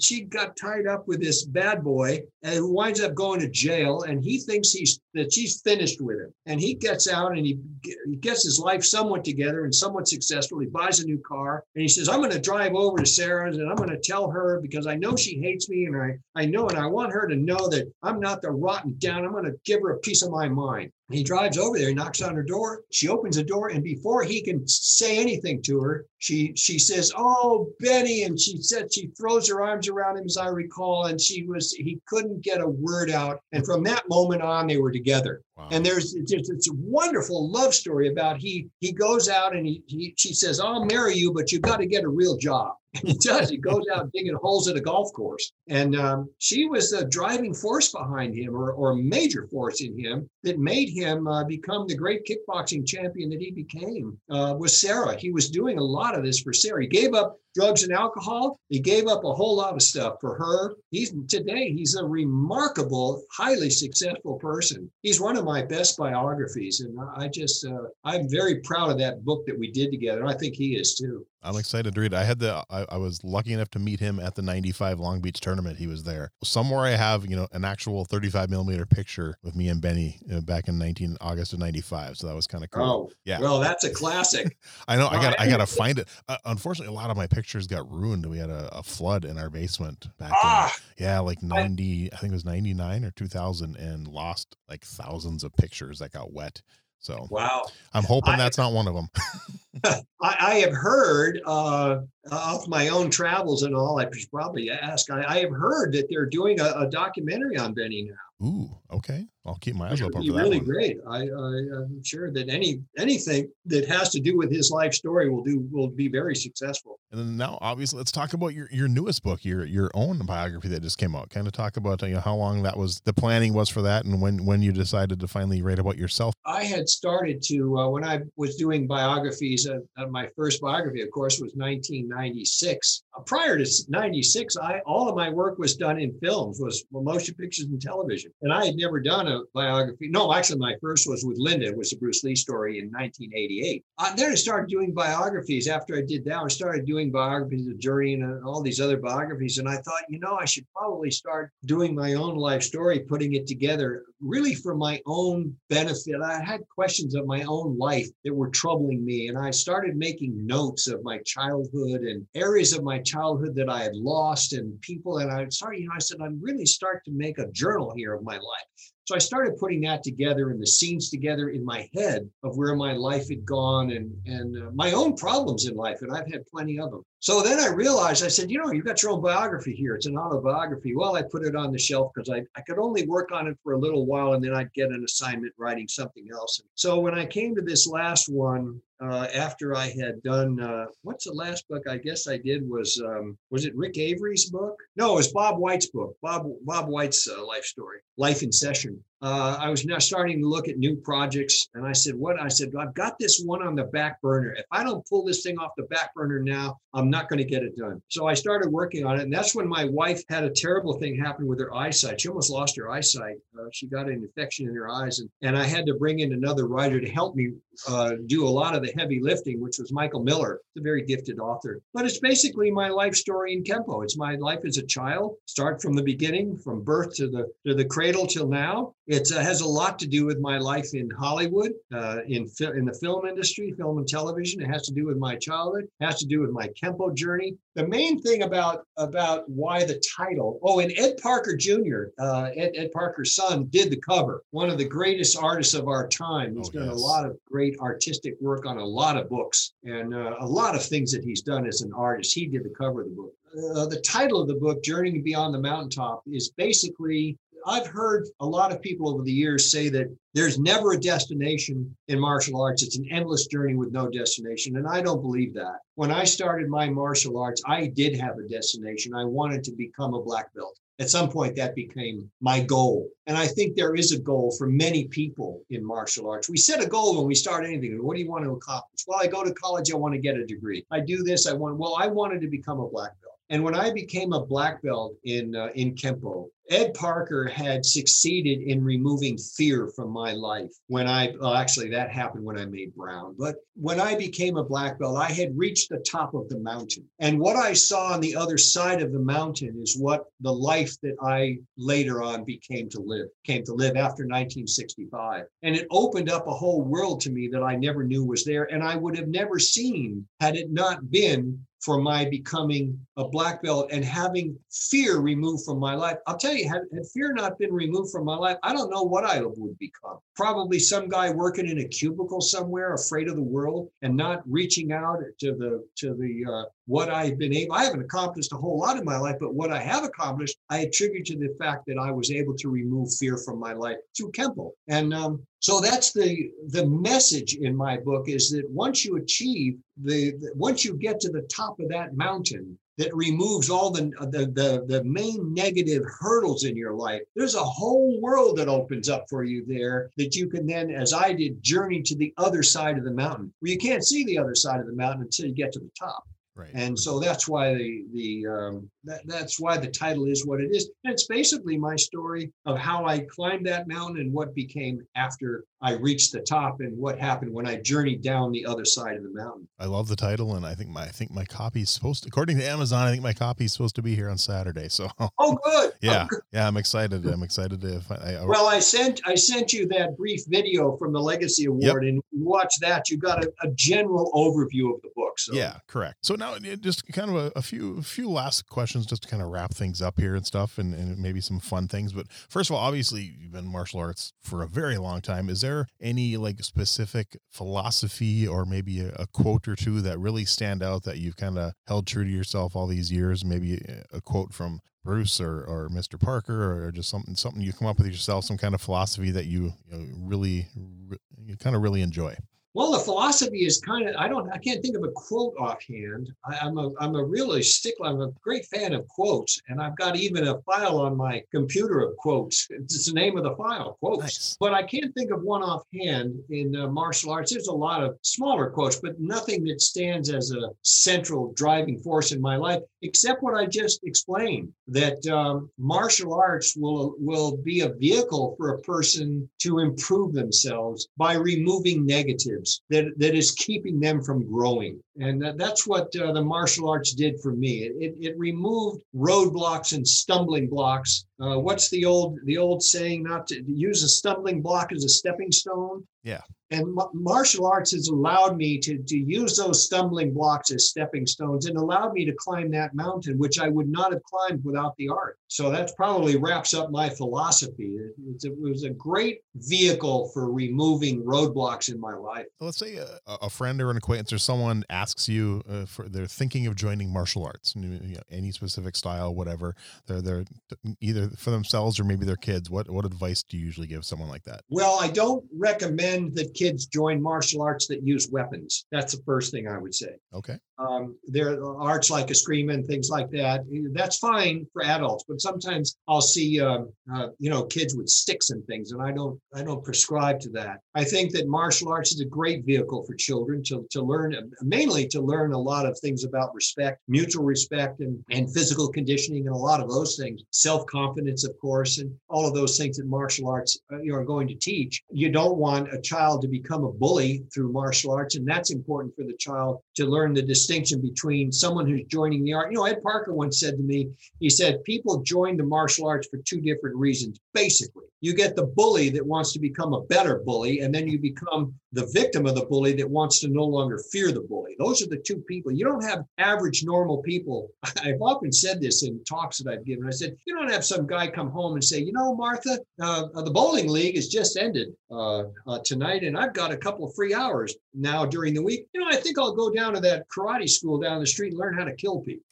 she got tied up with this bad boy and winds up going to jail and he thinks he's that she's finished with him and he gets out and he, he gets his life somewhat together and somewhat successful he buys a new car and he says i'm going to drive over to sarah's and i'm going to tell her because i know she hates me and i i know and i want her to know that i'm not the rotten down i'm going to give her a piece of my mind he drives over there, he knocks on her door. She opens the door, and before he can say anything to her, she she says, "Oh, Benny," and she said she throws her arms around him, as I recall, and she was he couldn't get a word out. And from that moment on, they were together. Wow. And there's it's, it's a wonderful love story about he he goes out and he, he she says, "I'll marry you, but you've got to get a real job." *laughs* He does. He goes out digging holes at a golf course, and um, she was the driving force behind him, or or major force in him that made him uh, become the great kickboxing champion that he became. Uh, was Sarah? He was doing a lot of this for Sarah. He gave up drugs and alcohol. He gave up a whole lot of stuff for her. He's today he's a remarkable, highly successful person. He's one of my best biographies, and I just uh, I'm very proud of that book that we did together. I think he is too. I'm excited to read. it. I had the I, I was lucky enough to meet him at the 95 Long Beach tournament. He was there. Somewhere I have, you know, an actual 35 millimeter picture with me and Benny uh, back in 19 August of 95. So that was kind of cool. Oh, Yeah. Well, that's a classic. *laughs* I know. I got. I I- got to find it. Uh, unfortunately, a lot of my pictures got ruined. We had a, a flood in our basement back. ah, in, yeah, like 90. I think it was 99 or 2000, and lost like thousands of pictures that got wet. So wow. I'm hoping I- that's not one of them. *laughs* *laughs* I, I have heard uh, off my own travels and all. I should probably ask. I, I have heard that they're doing a, a documentary on Benny now. Ooh, okay. I'll keep my eyes open for that really one. great. I, I, I'm sure that any anything that has to do with his life story will do will be very successful. And then now, obviously, let's talk about your, your newest book, your your own biography that just came out. Kind of talk about you know, how long that was, the planning was for that, and when when you decided to finally write about yourself. I had started to uh, when I was doing biographies. Uh, uh, my first biography, of course, was 1996. Uh, prior to 96, I all of my work was done in films, was motion pictures and television, and I had never done a biography. No, actually, my first was with Linda. It was the Bruce Lee story in 1988. Uh, then I started doing biographies. After I did that, I started doing biographies of Journey and uh, all these other biographies, and I thought, you know, I should probably start doing my own life story, putting it together, really for my own benefit. I had questions of my own life that were troubling me, and I started making notes of my childhood and areas of my childhood that I had lost and people. And I started, you know, I said, I'm really start to make a journal here of my life. So I started putting that together and the scenes together in my head of where my life had gone and and uh, my own problems in life, and I've had plenty of them. So then I realized I said, you know, you've got your own biography here. It's an autobiography. Well, I put it on the shelf because I, I could only work on it for a little while and then I'd get an assignment writing something else. So when I came to this last one, uh, after I had done uh, what's the last book I guess I did was um, was it Rick Avery's book? No, it was Bob White's book. Bob Bob White's uh, life story, Life in Session. Uh, I was now starting to look at new projects, and I said, "What?" I said, "I've got this one on the back burner. If I don't pull this thing off the back burner now, I'm not going to get it done." So I started working on it, and that's when my wife had a terrible thing happen with her eyesight. She almost lost her eyesight. Uh, she got an infection in her eyes, and and I had to bring in another writer to help me uh, do a lot of the heavy lifting, which was Michael Miller, the very gifted author. But it's basically my life story in Kempo. It's my life as a child, start from the beginning, from birth to the to the cradle till now. It uh, has a lot to do with my life in Hollywood, uh, in fi- in the film industry, film and television. It has to do with my childhood. It has to do with my Kempo journey. The main thing about about why the title. Oh, and Ed Parker Jr., uh, Ed, Ed Parker's son, did the cover. One of the greatest artists of our time. He's Oh, done a lot of great artistic work on a lot of books and uh, a lot of things that he's done as an artist. He did the cover of the book. Uh, the title of the book, Journeying Beyond the Mountaintop, is basically I've heard a lot of people over the years say that there's never a destination in martial arts. It's an endless journey with no destination. And I don't believe that. When I started my martial arts, I did have a destination. I wanted to become a black belt. At some point, that became my goal. And I think there is a goal for many people in martial arts. We set a goal when we start anything. What do you want to accomplish? Well, I go to college, I want to get a degree. I do this, I want, well, I wanted to become a black belt. And when I became a black belt in uh, in Kempo, Ed Parker had succeeded in removing fear from my life. When I well, actually that happened when I made brown, but when I became a black belt, I had reached the top of the mountain. And what I saw on the other side of the mountain is what the life that I later on became to live, came to live after 1965. And it opened up a whole world to me that I never knew was there and I would have never seen had it not been for my becoming a black belt and having fear removed from my life. I'll tell you, had, had, fear not been removed from my life, I don't know what I would become. Probably some guy working in a cubicle somewhere, afraid of the world and not reaching out to the to the uh, what I've been able. I haven't accomplished a whole lot in my life, but what I have accomplished, I attribute to the fact that I was able to remove fear from my life through Kempo. And um, so that's the the message in my book is that once you achieve the, the once you get to the top of that mountain that removes all the, the the the main negative hurdles in your life there's a whole world that opens up for you there that you can then as i did journey to the other side of the mountain where you can't see the other side of the mountain until you get to the top Right. And so that's why the the um, that, that's why the title is what it is. And it's basically my story of how I climbed that mountain and what became after I reached the top and what happened when I journeyed down the other side of the mountain. I love the title, and I think my I think my copy is supposed to, according to Amazon, I think my copy is supposed to be here on Saturday. So oh, good. *laughs* Oh, yeah, oh, good. yeah, I'm excited. I'm excited to. I, I, well, I sent I sent you that brief video from the Legacy Award, yep. and watch that. You got a, a general overview of the book. So. Yeah, correct. So now just kind of a, a, few a few last questions just to kind of wrap things up here and stuff and, and maybe some fun things. But first of all, obviously you've been martial arts for a very long time. Is there any like specific philosophy or maybe a, a quote or two that really stand out that you've kind of held true to yourself all these years? Maybe a quote from Bruce or, or Mr. Parker or just something something you come up with yourself, some kind of philosophy that you, you know, really you kind of really enjoy. Well, the philosophy is kind of I don't I can't think of a quote offhand. I, am a I'm a really stickler. I'm a great fan of quotes, and I've got even a file on my computer of quotes. It's the name of the file, quotes. Nice. But I can't think of one offhand in uh, martial arts. There's a lot of smaller quotes, but nothing that stands as a central driving force in my life, except what I just explained. That um, martial arts will will be a vehicle for a person to improve themselves by removing negative that, that is keeping them from growing. And that, that's what uh, the martial arts did for me. It, it, it removed roadblocks and stumbling blocks. Uh, what's the old the old saying? Not to use a stumbling block as a stepping stone. Yeah. And martial arts has allowed me to, to use those stumbling blocks as stepping stones and allowed me to climb that mountain, which I would not have climbed without the art. So that probably wraps up my philosophy. It, it was a great vehicle for removing roadblocks in my life. Let's say a, a friend or an acquaintance or someone asks you uh, for they're thinking of joining martial arts, you know, any specific style, whatever. They're they're either for themselves or maybe their kids. What what advice do you usually give someone like that? Well, I don't recommend that kids join martial arts that use weapons. That's the first thing I would say. Okay. Um, there are arts like eskrima and things like that. That's fine for adults, but sometimes I'll see, um, uh, you know, kids with sticks and things, and I don't, I don't prescribe to that. I think that martial arts is a great vehicle for children to, to learn, mainly to learn a lot of things about respect, mutual respect, and, and physical conditioning, and a lot of those things. Self confidence, of course, and all of those things that martial arts uh, are going to teach. You don't want a child to become a bully through martial arts, and that's important for the child to learn the distinction between someone who's joining the art. You know, Ed Parker once said to me, he said, people join the martial arts for two different reasons, basically you get the bully that wants to become a better bully, and then you become the victim of the bully that wants to no longer fear the bully. Those are the two people. You don't have average normal people. *laughs* I've often said this in talks that I've given. I said, you don't have some guy come home and say, you know, Martha, uh, the bowling league has just ended uh, uh, tonight, and I've got a couple of free hours now during the week. You know, I think I'll go down to that karate school down the street and learn how to kill people.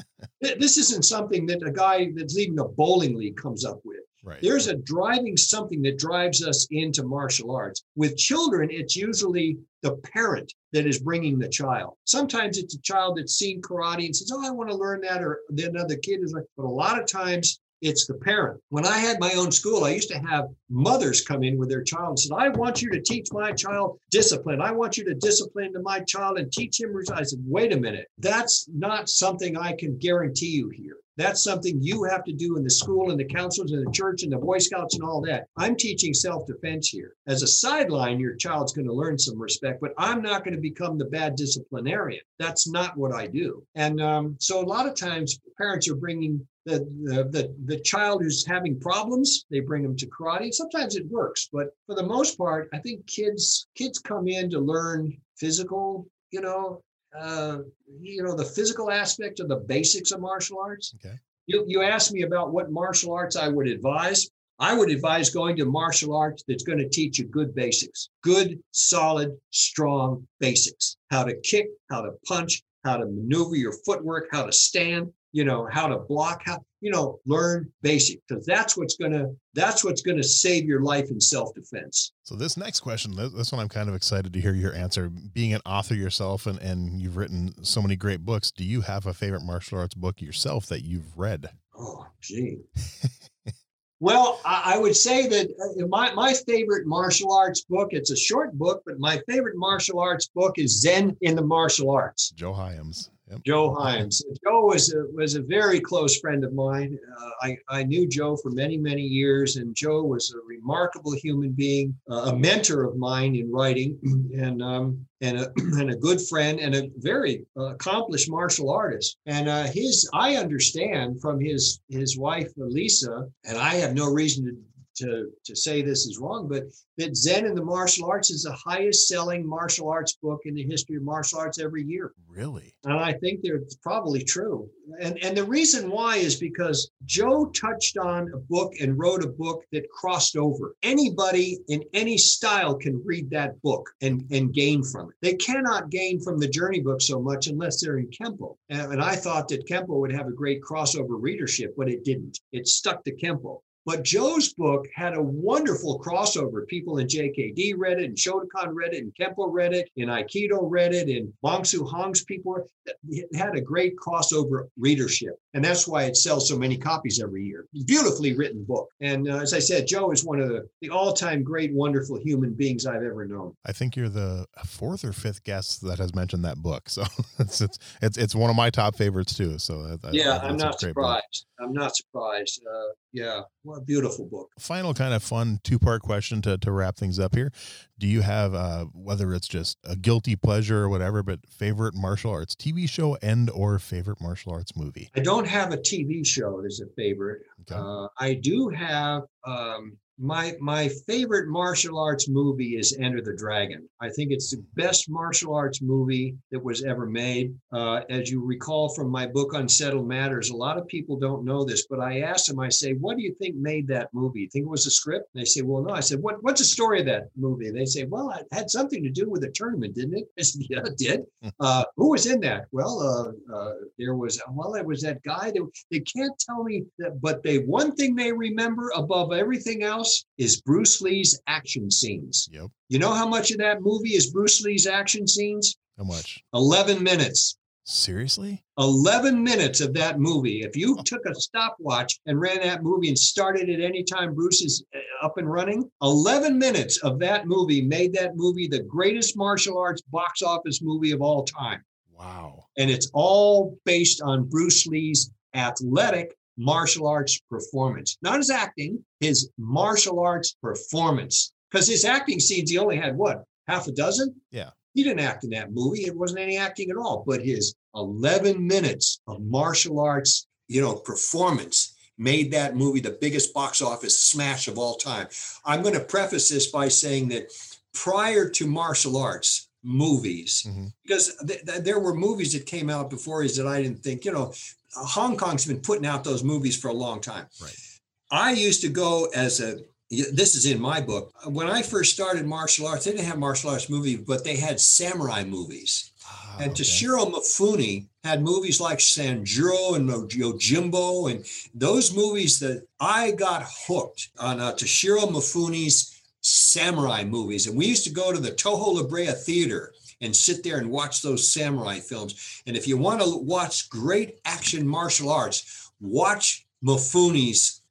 *laughs* this isn't something that a guy that's leaving a bowling league comes up with. Right. There's a driving something that drives us into martial arts. With children, it's usually the parent that is bringing the child. Sometimes it's a child that's seen karate and says, "Oh, I want to learn that," or then another kid is like. But a lot of times, it's the parent. When I had my own school, I used to have mothers come in with their child and said, I want you to teach my child discipline. I want you to discipline to my child and teach him. I said, wait a minute. That's not something I can guarantee you here. That's something you have to do in the school and the counselors and the church and the Boy Scouts and all that. I'm teaching self defense here. As a sideline, your child's going to learn some respect, but I'm not going to become the bad disciplinarian. That's not what I do. And um, so a lot of times parents are bringing the, the, the, the child who's having problems, they bring them to karate. Sometimes it works, but for the most part, I think kids kids come in to learn physical, you know, uh, you know, the physical aspect of the basics of martial arts. Okay. You, you asked me about what martial arts I would advise. I would advise going to martial arts that's going to teach you good basics, good, solid, strong basics. How to kick, how to punch, how to maneuver your footwork, how to stand, you know, how to block, how, you know, learn basic because that's what's going to, that's what's going to save your life in self-defense. So this next question, this one I'm kind of excited to hear your answer. Being an author yourself and, and you've written so many great books, do you have a favorite martial arts book yourself that you've read? Oh, gee. well, I, I, would say that uh, my, my favorite martial arts book, it's a short book, but my favorite martial arts book is Zen in the Martial Arts. Joe Hyams. Yep. Joe Hyams. Joe was a, was a very close friend of mine. Uh, I, I knew Joe for many, many years, and Joe was a remarkable human being, uh, a mentor of mine in writing, *clears throat* and um, and a, *clears throat* and a good friend, and a very uh, accomplished martial artist. And uh, his, I understand from his his wife Lisa, and I have no reason to to, to say this is wrong, but that Zen and the martial arts is the highest selling martial arts book in the history of martial arts every year. Really? And I think they're probably true. And, and the reason why is because Joe touched on a book and wrote a book that crossed over. Anybody in any style can read that book and, and gain from it. They cannot gain from the journey book so much unless they're in Kempo. And, and I thought that Kempo would have a great crossover readership, but it didn't. It stuck to Kempo. But Joe's book had a wonderful crossover. People in JKD read it, and Shotokan read it, and Kempo read it, and Aikido read it, and Bong Soo Han's people. It had a great crossover readership. And that's why it sells so many copies every year. Beautifully written book. And uh, as I said, Joe is one of the, the all time great, wonderful human beings I've ever known. I think you're the fourth or fifth guest that has mentioned that book. So *laughs* it's, it's, it's, it's one of my top favorites too. So yeah, I'm not surprised. I'm not surprised. Uh, yeah, a beautiful book. Final kind of fun two part question to, to wrap things up here. Do you have, uh, whether it's just a guilty pleasure or whatever, but favorite martial arts TV show and or favorite martial arts movie? I don't have a TV show as a favorite. Okay. Uh, I do have um, my my favorite martial arts movie is Enter the Dragon. I think it's the best martial arts movie that was ever made. Uh, as you recall from my book Unsettled Matters, a lot of people don't know this, but I asked them. I say, "What do you think made that movie? You think it was a script?" they say, "Well, no." I said, "What What's the story of that movie?" They say, "Well, it had something to do with the tournament, didn't it?" I said, "Yeah, it did." Hmm. uh, who was in that? Well, uh, uh, there was well, there was that guy. That, they can't tell me that, but they one thing they remember above everything else is Bruce Lee's action scenes. Yep. You know how much of that movie is Bruce Lee's action scenes? How much? 11 minutes. Seriously? 11 minutes of that movie. If you took a stopwatch and ran that movie and started at any time Bruce is uh, up and running, 11 minutes of that movie made that movie the greatest martial arts box office movie of all time. Wow. And it's all based on Bruce Lee's athletic martial arts performance, not his acting, his martial arts performance. Because his acting scenes, he only had what, half a dozen? Yeah. He didn't act in that movie. It wasn't any acting at all. But his 11 minutes of martial arts, you know, performance made that movie the biggest box office smash of all time. I'm going to preface this by saying that prior to martial arts, movies mm-hmm. because th- th- there were movies that came out before his that I didn't think, you know, Hong Kong's been putting out those movies for a long time. Right. I used to go as a this is in my book. When I first started martial arts, they didn't have martial arts movies, but they had samurai movies. Ah, and okay. Toshiro Mifune had movies like Sanjuro and Yojimbo, and those movies that I got hooked on uh, Toshiro Mifune's samurai movies. And we used to go to the Toho La Brea Theater and sit there and watch those samurai films. And if you want to watch great action martial arts, watch Mifune's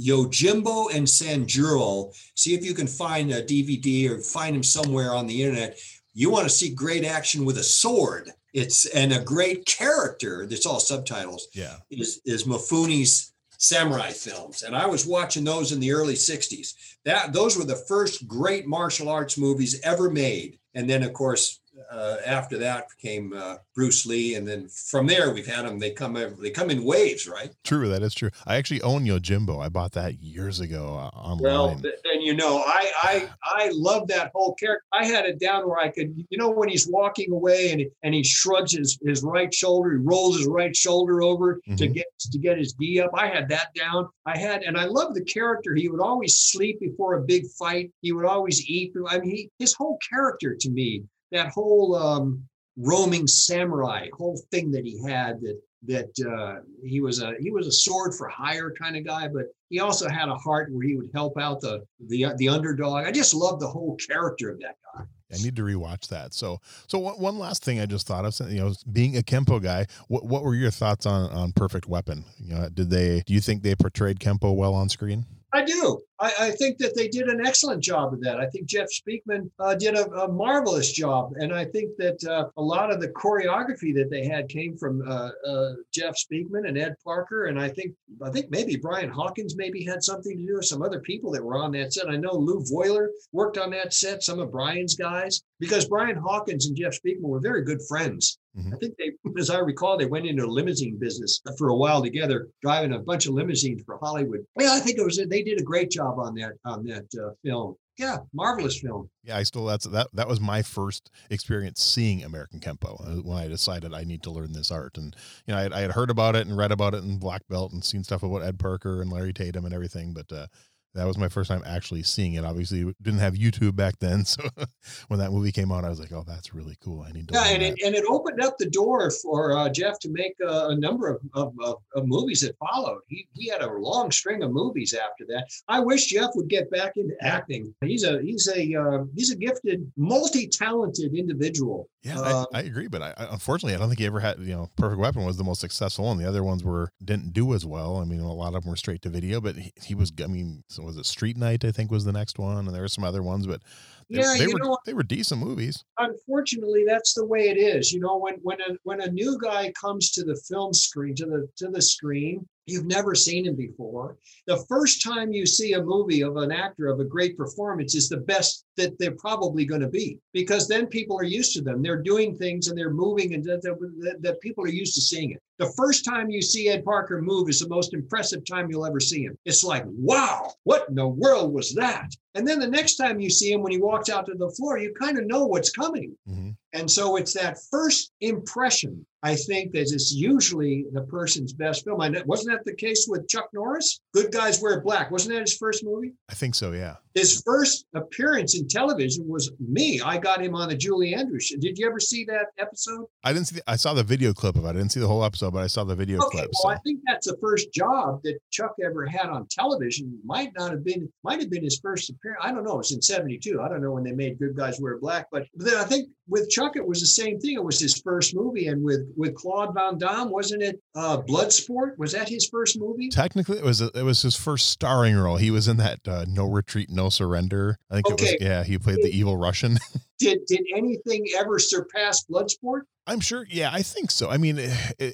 Yojimbo and Sanjuro. See if you can find a DVD or find them somewhere on the internet. You want to see great action with a sword. It's and a great character. That's all subtitles. Yeah, is is Mifune's samurai films, and I was watching those in the early '60s. That those were the first great martial arts movies ever made. And then, of course, uh, after that came uh, Bruce Lee, and then from there we've had them. They come they come in waves, right? True, that is true. I actually own Yojimbo. I bought that years ago uh, online. Well, and you know, I I I love that whole character. I had it down where I could, you know, when he's walking away and and he shrugs his his right shoulder, he rolls his right shoulder over mm-hmm. to get to get his gi up. I had that down. I had, and I love the character. He would always sleep before a big fight. He would always eat. I mean, he, his whole character to me that whole um, roaming samurai whole thing that he had that that uh, he was a he was a sword for hire kind of guy, but he also had a heart where he would help out the the the underdog. I just love the whole character of that guy. I need to rewatch that. So, so one last thing I just thought of, you know, being a Kempo guy, what what were your thoughts on on Perfect Weapon? You know, did they do you think they portrayed Kempo well on screen? I do. I, I, think that they did an excellent job of that. I think Jeff Speakman uh, did a, a, marvelous job, and I think that uh, a lot of the choreography that they had came from uh, uh Jeff Speakman and Ed Parker, and I think I think maybe Brian Hawkins maybe had something to do with some other people that were on that set. I know Lou Voiler worked on that set, some of Brian's guys, because Brian Hawkins and Jeff Speakman were very good friends. Mm-hmm. I think they, as I recall, they went into a limousine business for a while together, driving a bunch of limousines for Hollywood. Yeah, I think it was they did a great job on that on that uh, film. Yeah, marvelous film. Yeah, I still that's that that was my first experience seeing American Kempo uh, when I decided I need to learn this art. And you know, I had, I had heard about it and read about it in Black Belt and seen stuff about Ed Parker and Larry Tatum and everything, but uh, that was my first time actually seeing it. Obviously, didn't have YouTube back then, *laughs* so when that movie came out, I was like, "Oh, that's really cool. I need to." Yeah, and it, and it opened up the door for uh, Jeff to make a, a number of, of, of, of, movies that followed. He he had a long string of movies after that. I wish Jeff would get back into acting. He's a he's a uh, he's a gifted, multi-talented individual. Yeah, uh, I, I, agree, but I, unfortunately, I don't think he ever had. You know, Perfect Weapon was the most successful, and the other ones were didn't do as well. I mean, a lot of them were straight to video, but he, he was. I mean, so was it Street Knight? I think was the next one, and there were some other ones, but yeah, they were know, they were decent movies. Unfortunately, that's the way it is. You know, when when a when a new guy comes to the film screen to the to the screen, You've never seen him before. The first time you see a movie of an actor of a great performance is the best that they're probably going to be because then people are used to them. They're doing things and they're moving, and that, that, that people are used to seeing it. The first time you see Ed Parker move is the most impressive time you'll ever see him. It's like, wow, what in the world was that? And then the next time you see him when he walks out to the floor, you kind of know what's coming. Mm-hmm. And so it's that first impression I think that is usually the person's best film. I know, wasn't that the case with Chuck Norris? Good Guys Wear Black. Wasn't that his first movie? I think so, yeah. His first appearance in television was me. I got him on the Julie Andrews show. Did you ever see that episode? I didn't see. The, I saw the video clip of it. I didn't see the whole episode, but I saw the video okay, clip. Well, so. I think that's the first job that Chuck ever had on television. Might not have been. Might have been his first appearance. I don't know. It's in '72. I don't know when they made Good Guys Wear Black, but then I think with Chuck it was the same thing. It was his first movie, and with with Claude Van Damme, wasn't it? Uh, Bloodsport was that his first movie? Technically, it was. A, it was his first starring role. He was in that uh, No Retreat, No Surrender. I think okay. it was. Yeah, he played the evil Russian. *laughs* did did anything ever surpass Bloodsport? I'm sure. Yeah, I think so. I mean,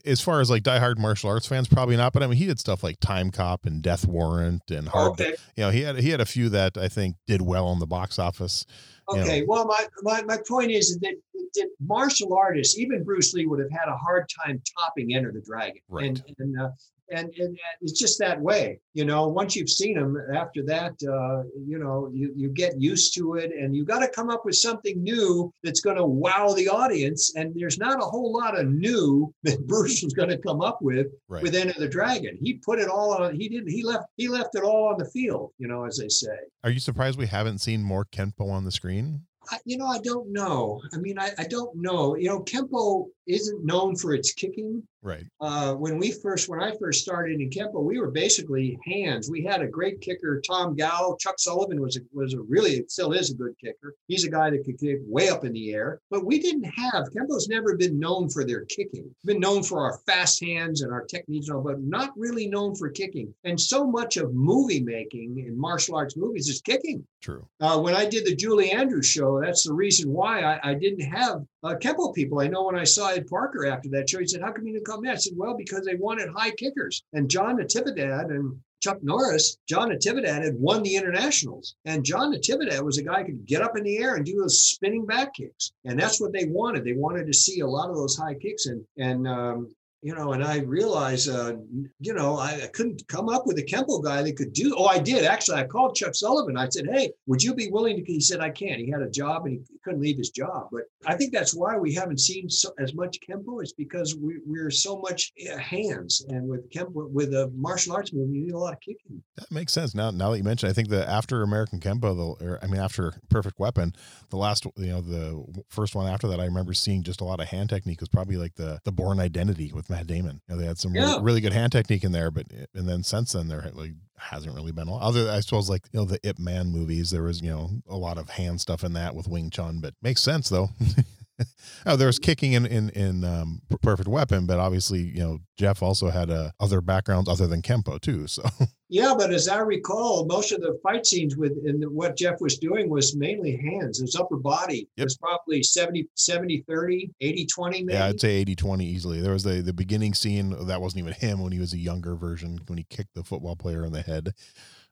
as far as like diehard martial arts fans, probably not. But I mean, he did stuff like Timecop and Death Warrant and Hard. Okay. You know, he had he had a few that I think did well on the box office. Okay. You know. Well, my, my my point is that, that martial artists, even Bruce Lee, would have had a hard time topping Enter the Dragon. Right. And and uh, and, and it's just that way you know once you've seen them after that uh, you know you, you get used to it and you got to come up with something new that's going to wow the audience. And there's not a whole lot of new *laughs* that bruce was going to come up with right. with enter the dragon. He put it all on he didn't he left he left it all on the field you know as they say. Are you surprised we haven't seen more kenpo on the screen I, you know, I don't know. I mean, I, I don't know. You know, Kempo isn't known for its kicking. Right. Uh, when we first, when I first started in Kempo, we were basically hands. We had a great kicker, Tom Gow. Chuck Sullivan was a, was a really, still is a good kicker. He's a guy that could kick way up in the air. But we didn't have Kempo's never been known for their kicking. Been known for our fast hands and our techniques, and all, but not really known for kicking. And so much of movie making in martial arts movies is kicking. True. Uh, when I did the Julie Andrews show, that's the reason why I, I didn't have uh, Kempo people. I know when I saw Ed Parker after that show, he said, "How come you didn't come in?" I said, "Well, because they wanted high kickers." And John Natividad and Chuck Norris, John Natividad had won the internationals, and John Natividad was a guy who could get up in the air and do those spinning back kicks, and that's what they wanted. They wanted to see a lot of those high kicks, and and um, you know, and I realized, uh, you know, I, I, couldn't come up with a Kempo guy that could do. Oh, I did actually. I called Chuck Sullivan. I said, "Hey, would you be willing to?" He said, "I can't." He had a job and he couldn't leave his job. But I think that's why we haven't seen so, as much Kempo. It's because we, we're so much hands, and with Kempo, with a martial arts movie, you need a lot of kicking. That makes sense. Now, now that you mentioned, I think the after American Kempo, the or, I mean, after Perfect Weapon, the last, you know, the first one after that, I remember seeing just a lot of hand technique was probably like the the Bourne Identity with Matt Damon. You know, they had some yeah. really, really, good hand technique in there, but and then since then there like hasn't really been a lot. Other, I suppose, like you know the Ip Man movies, there was you know a lot of hand stuff in that with Wing Chun, but makes sense though. *laughs* *laughs* oh, there's kicking in in in um, Perfect Weapon, but obviously, you know, Jeff also had uh, other backgrounds other than Kempo too. *laughs* So yeah, but as I recall, most of the fight scenes with in what Jeff was doing was mainly hands. His upper body yep. was probably 70, 70, 30, 80, 20 maybe. Yeah, I'd say 80, 20 easily. There was the the beginning scene that wasn't even him when he was a younger version when he kicked the football player in the head.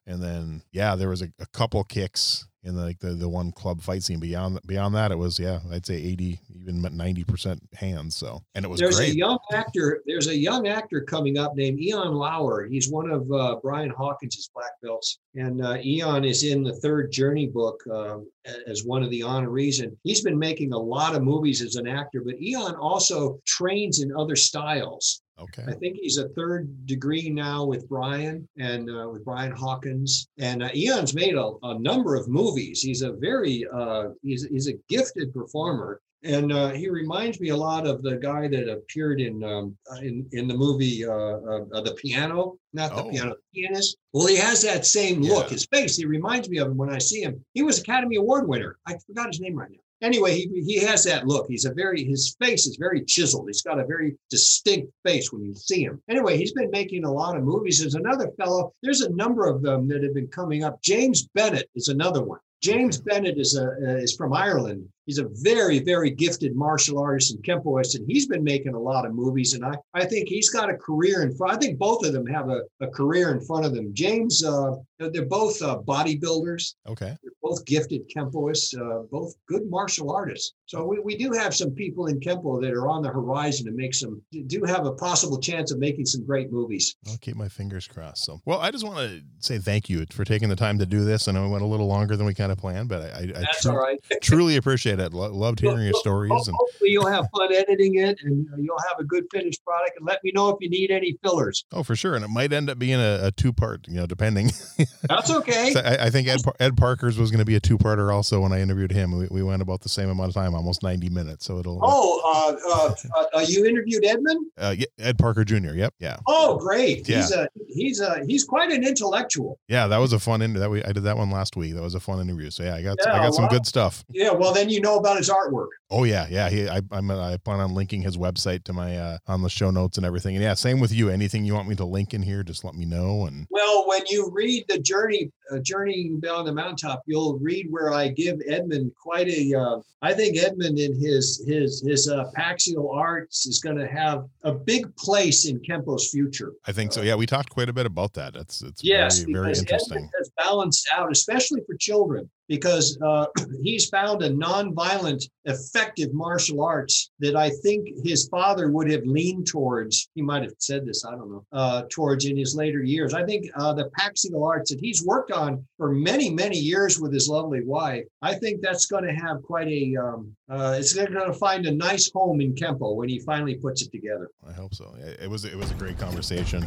And then yeah, there was a, a couple kicks in the, like the the one club fight scene. Beyond beyond that, it was yeah, I'd say eighty, even ninety percent hands. So and it was there's great. a young actor. There's a young actor coming up named Eon Lauer. He's one of uh, Brian Hawkins's black belts, and uh, Eon is in the third Journey book um, as one of the honorees. And he's been making a lot of movies as an actor, but Eon also trains in other styles. Okay. I think he's a third degree now with Brian and uh, with Brian Hawkins. And uh, Eon's made a, a, number of movies. He's a very uh, he's he's a gifted performer. And uh, he reminds me a lot of the guy that appeared in um, uh, in in the movie uh, the piano, not the oh. piano, the pianist. Well, he has that same look. Yeah. His face, he reminds me of him when I see him. He was Academy Award winner. I forgot his name right now anyway, he, he has that look. He's a very, his face is very chiseled. He's got a very distinct face when you see him. Anyway, he's been making a lot of movies. There's another fellow, there's a number of them that have been coming up. James Bennett is another one. James Bennett is a uh, is from Ireland. He's a very very gifted martial artist and kempoist, and he's been making a lot of movies. And I I think he's got a career in front. I think both of them have a, a career in front of them. James, uh, they're both uh, bodybuilders. Okay. They're both gifted kempoists, uh, both good martial artists. So we, we do have some people in kempo that are on the horizon to make some do have a possible chance of making some great movies. I'll keep my fingers crossed. So well, I just want to say thank you for taking the time to do this. I know it went a little longer than we kind of planned, but I, I, right. *laughs* truly appreciate it. Lo- loved hearing your stories. and hopefully you'll have fun editing it and you'll have a good finished product. And let me know if you need any fillers. Oh, for sure. And it might end up being a, a two part, you know, depending. *laughs* That's okay. so I, I, think Ed, Ed Parker's was going to be a two parter also when I interviewed him. We, we went about the same amount of time, almost 90 minutes. So it'll. Oh, uh, uh, uh, you interviewed Edmund? Uh, yeah, Ed Parker Jr. Yep. Yeah. Oh, great. Yeah. He's a, he's a, he's quite an intellectual. Yeah. That was a fun interview. That we, I did that one last week. That was a fun interview. So yeah, I got, yeah, I got well, some good stuff. Yeah. Well, then you know about his artwork. Oh yeah. Yeah. He, I, I'm, I plan on linking his website to my, uh, on the show notes and everything. And yeah, same with you. Anything you want me to link in here, just let me know. And well, when you read the journey, uh, journey down the mountaintop, you'll read where I give Edmund quite a. Uh, I think Edmund in his his his uh, Paxial arts is going to have a big place in Kempo's future. I think so. Yeah, we talked quite a bit about that. It's it's yes, very, very interesting. Edmund has balanced out, especially for children because uh, *clears throat* he's found a non-violent, effective martial arts that I think his father would have leaned towards. He might have said this, I don't know, uh, towards in his later years. I think uh, the Paxial arts that he's worked on for many, many years with his lovely wife, I think that's going to have quite a, um, uh, it's going to find a nice home in Kempo when he finally puts it together. I hope so. It was, it was a great conversation.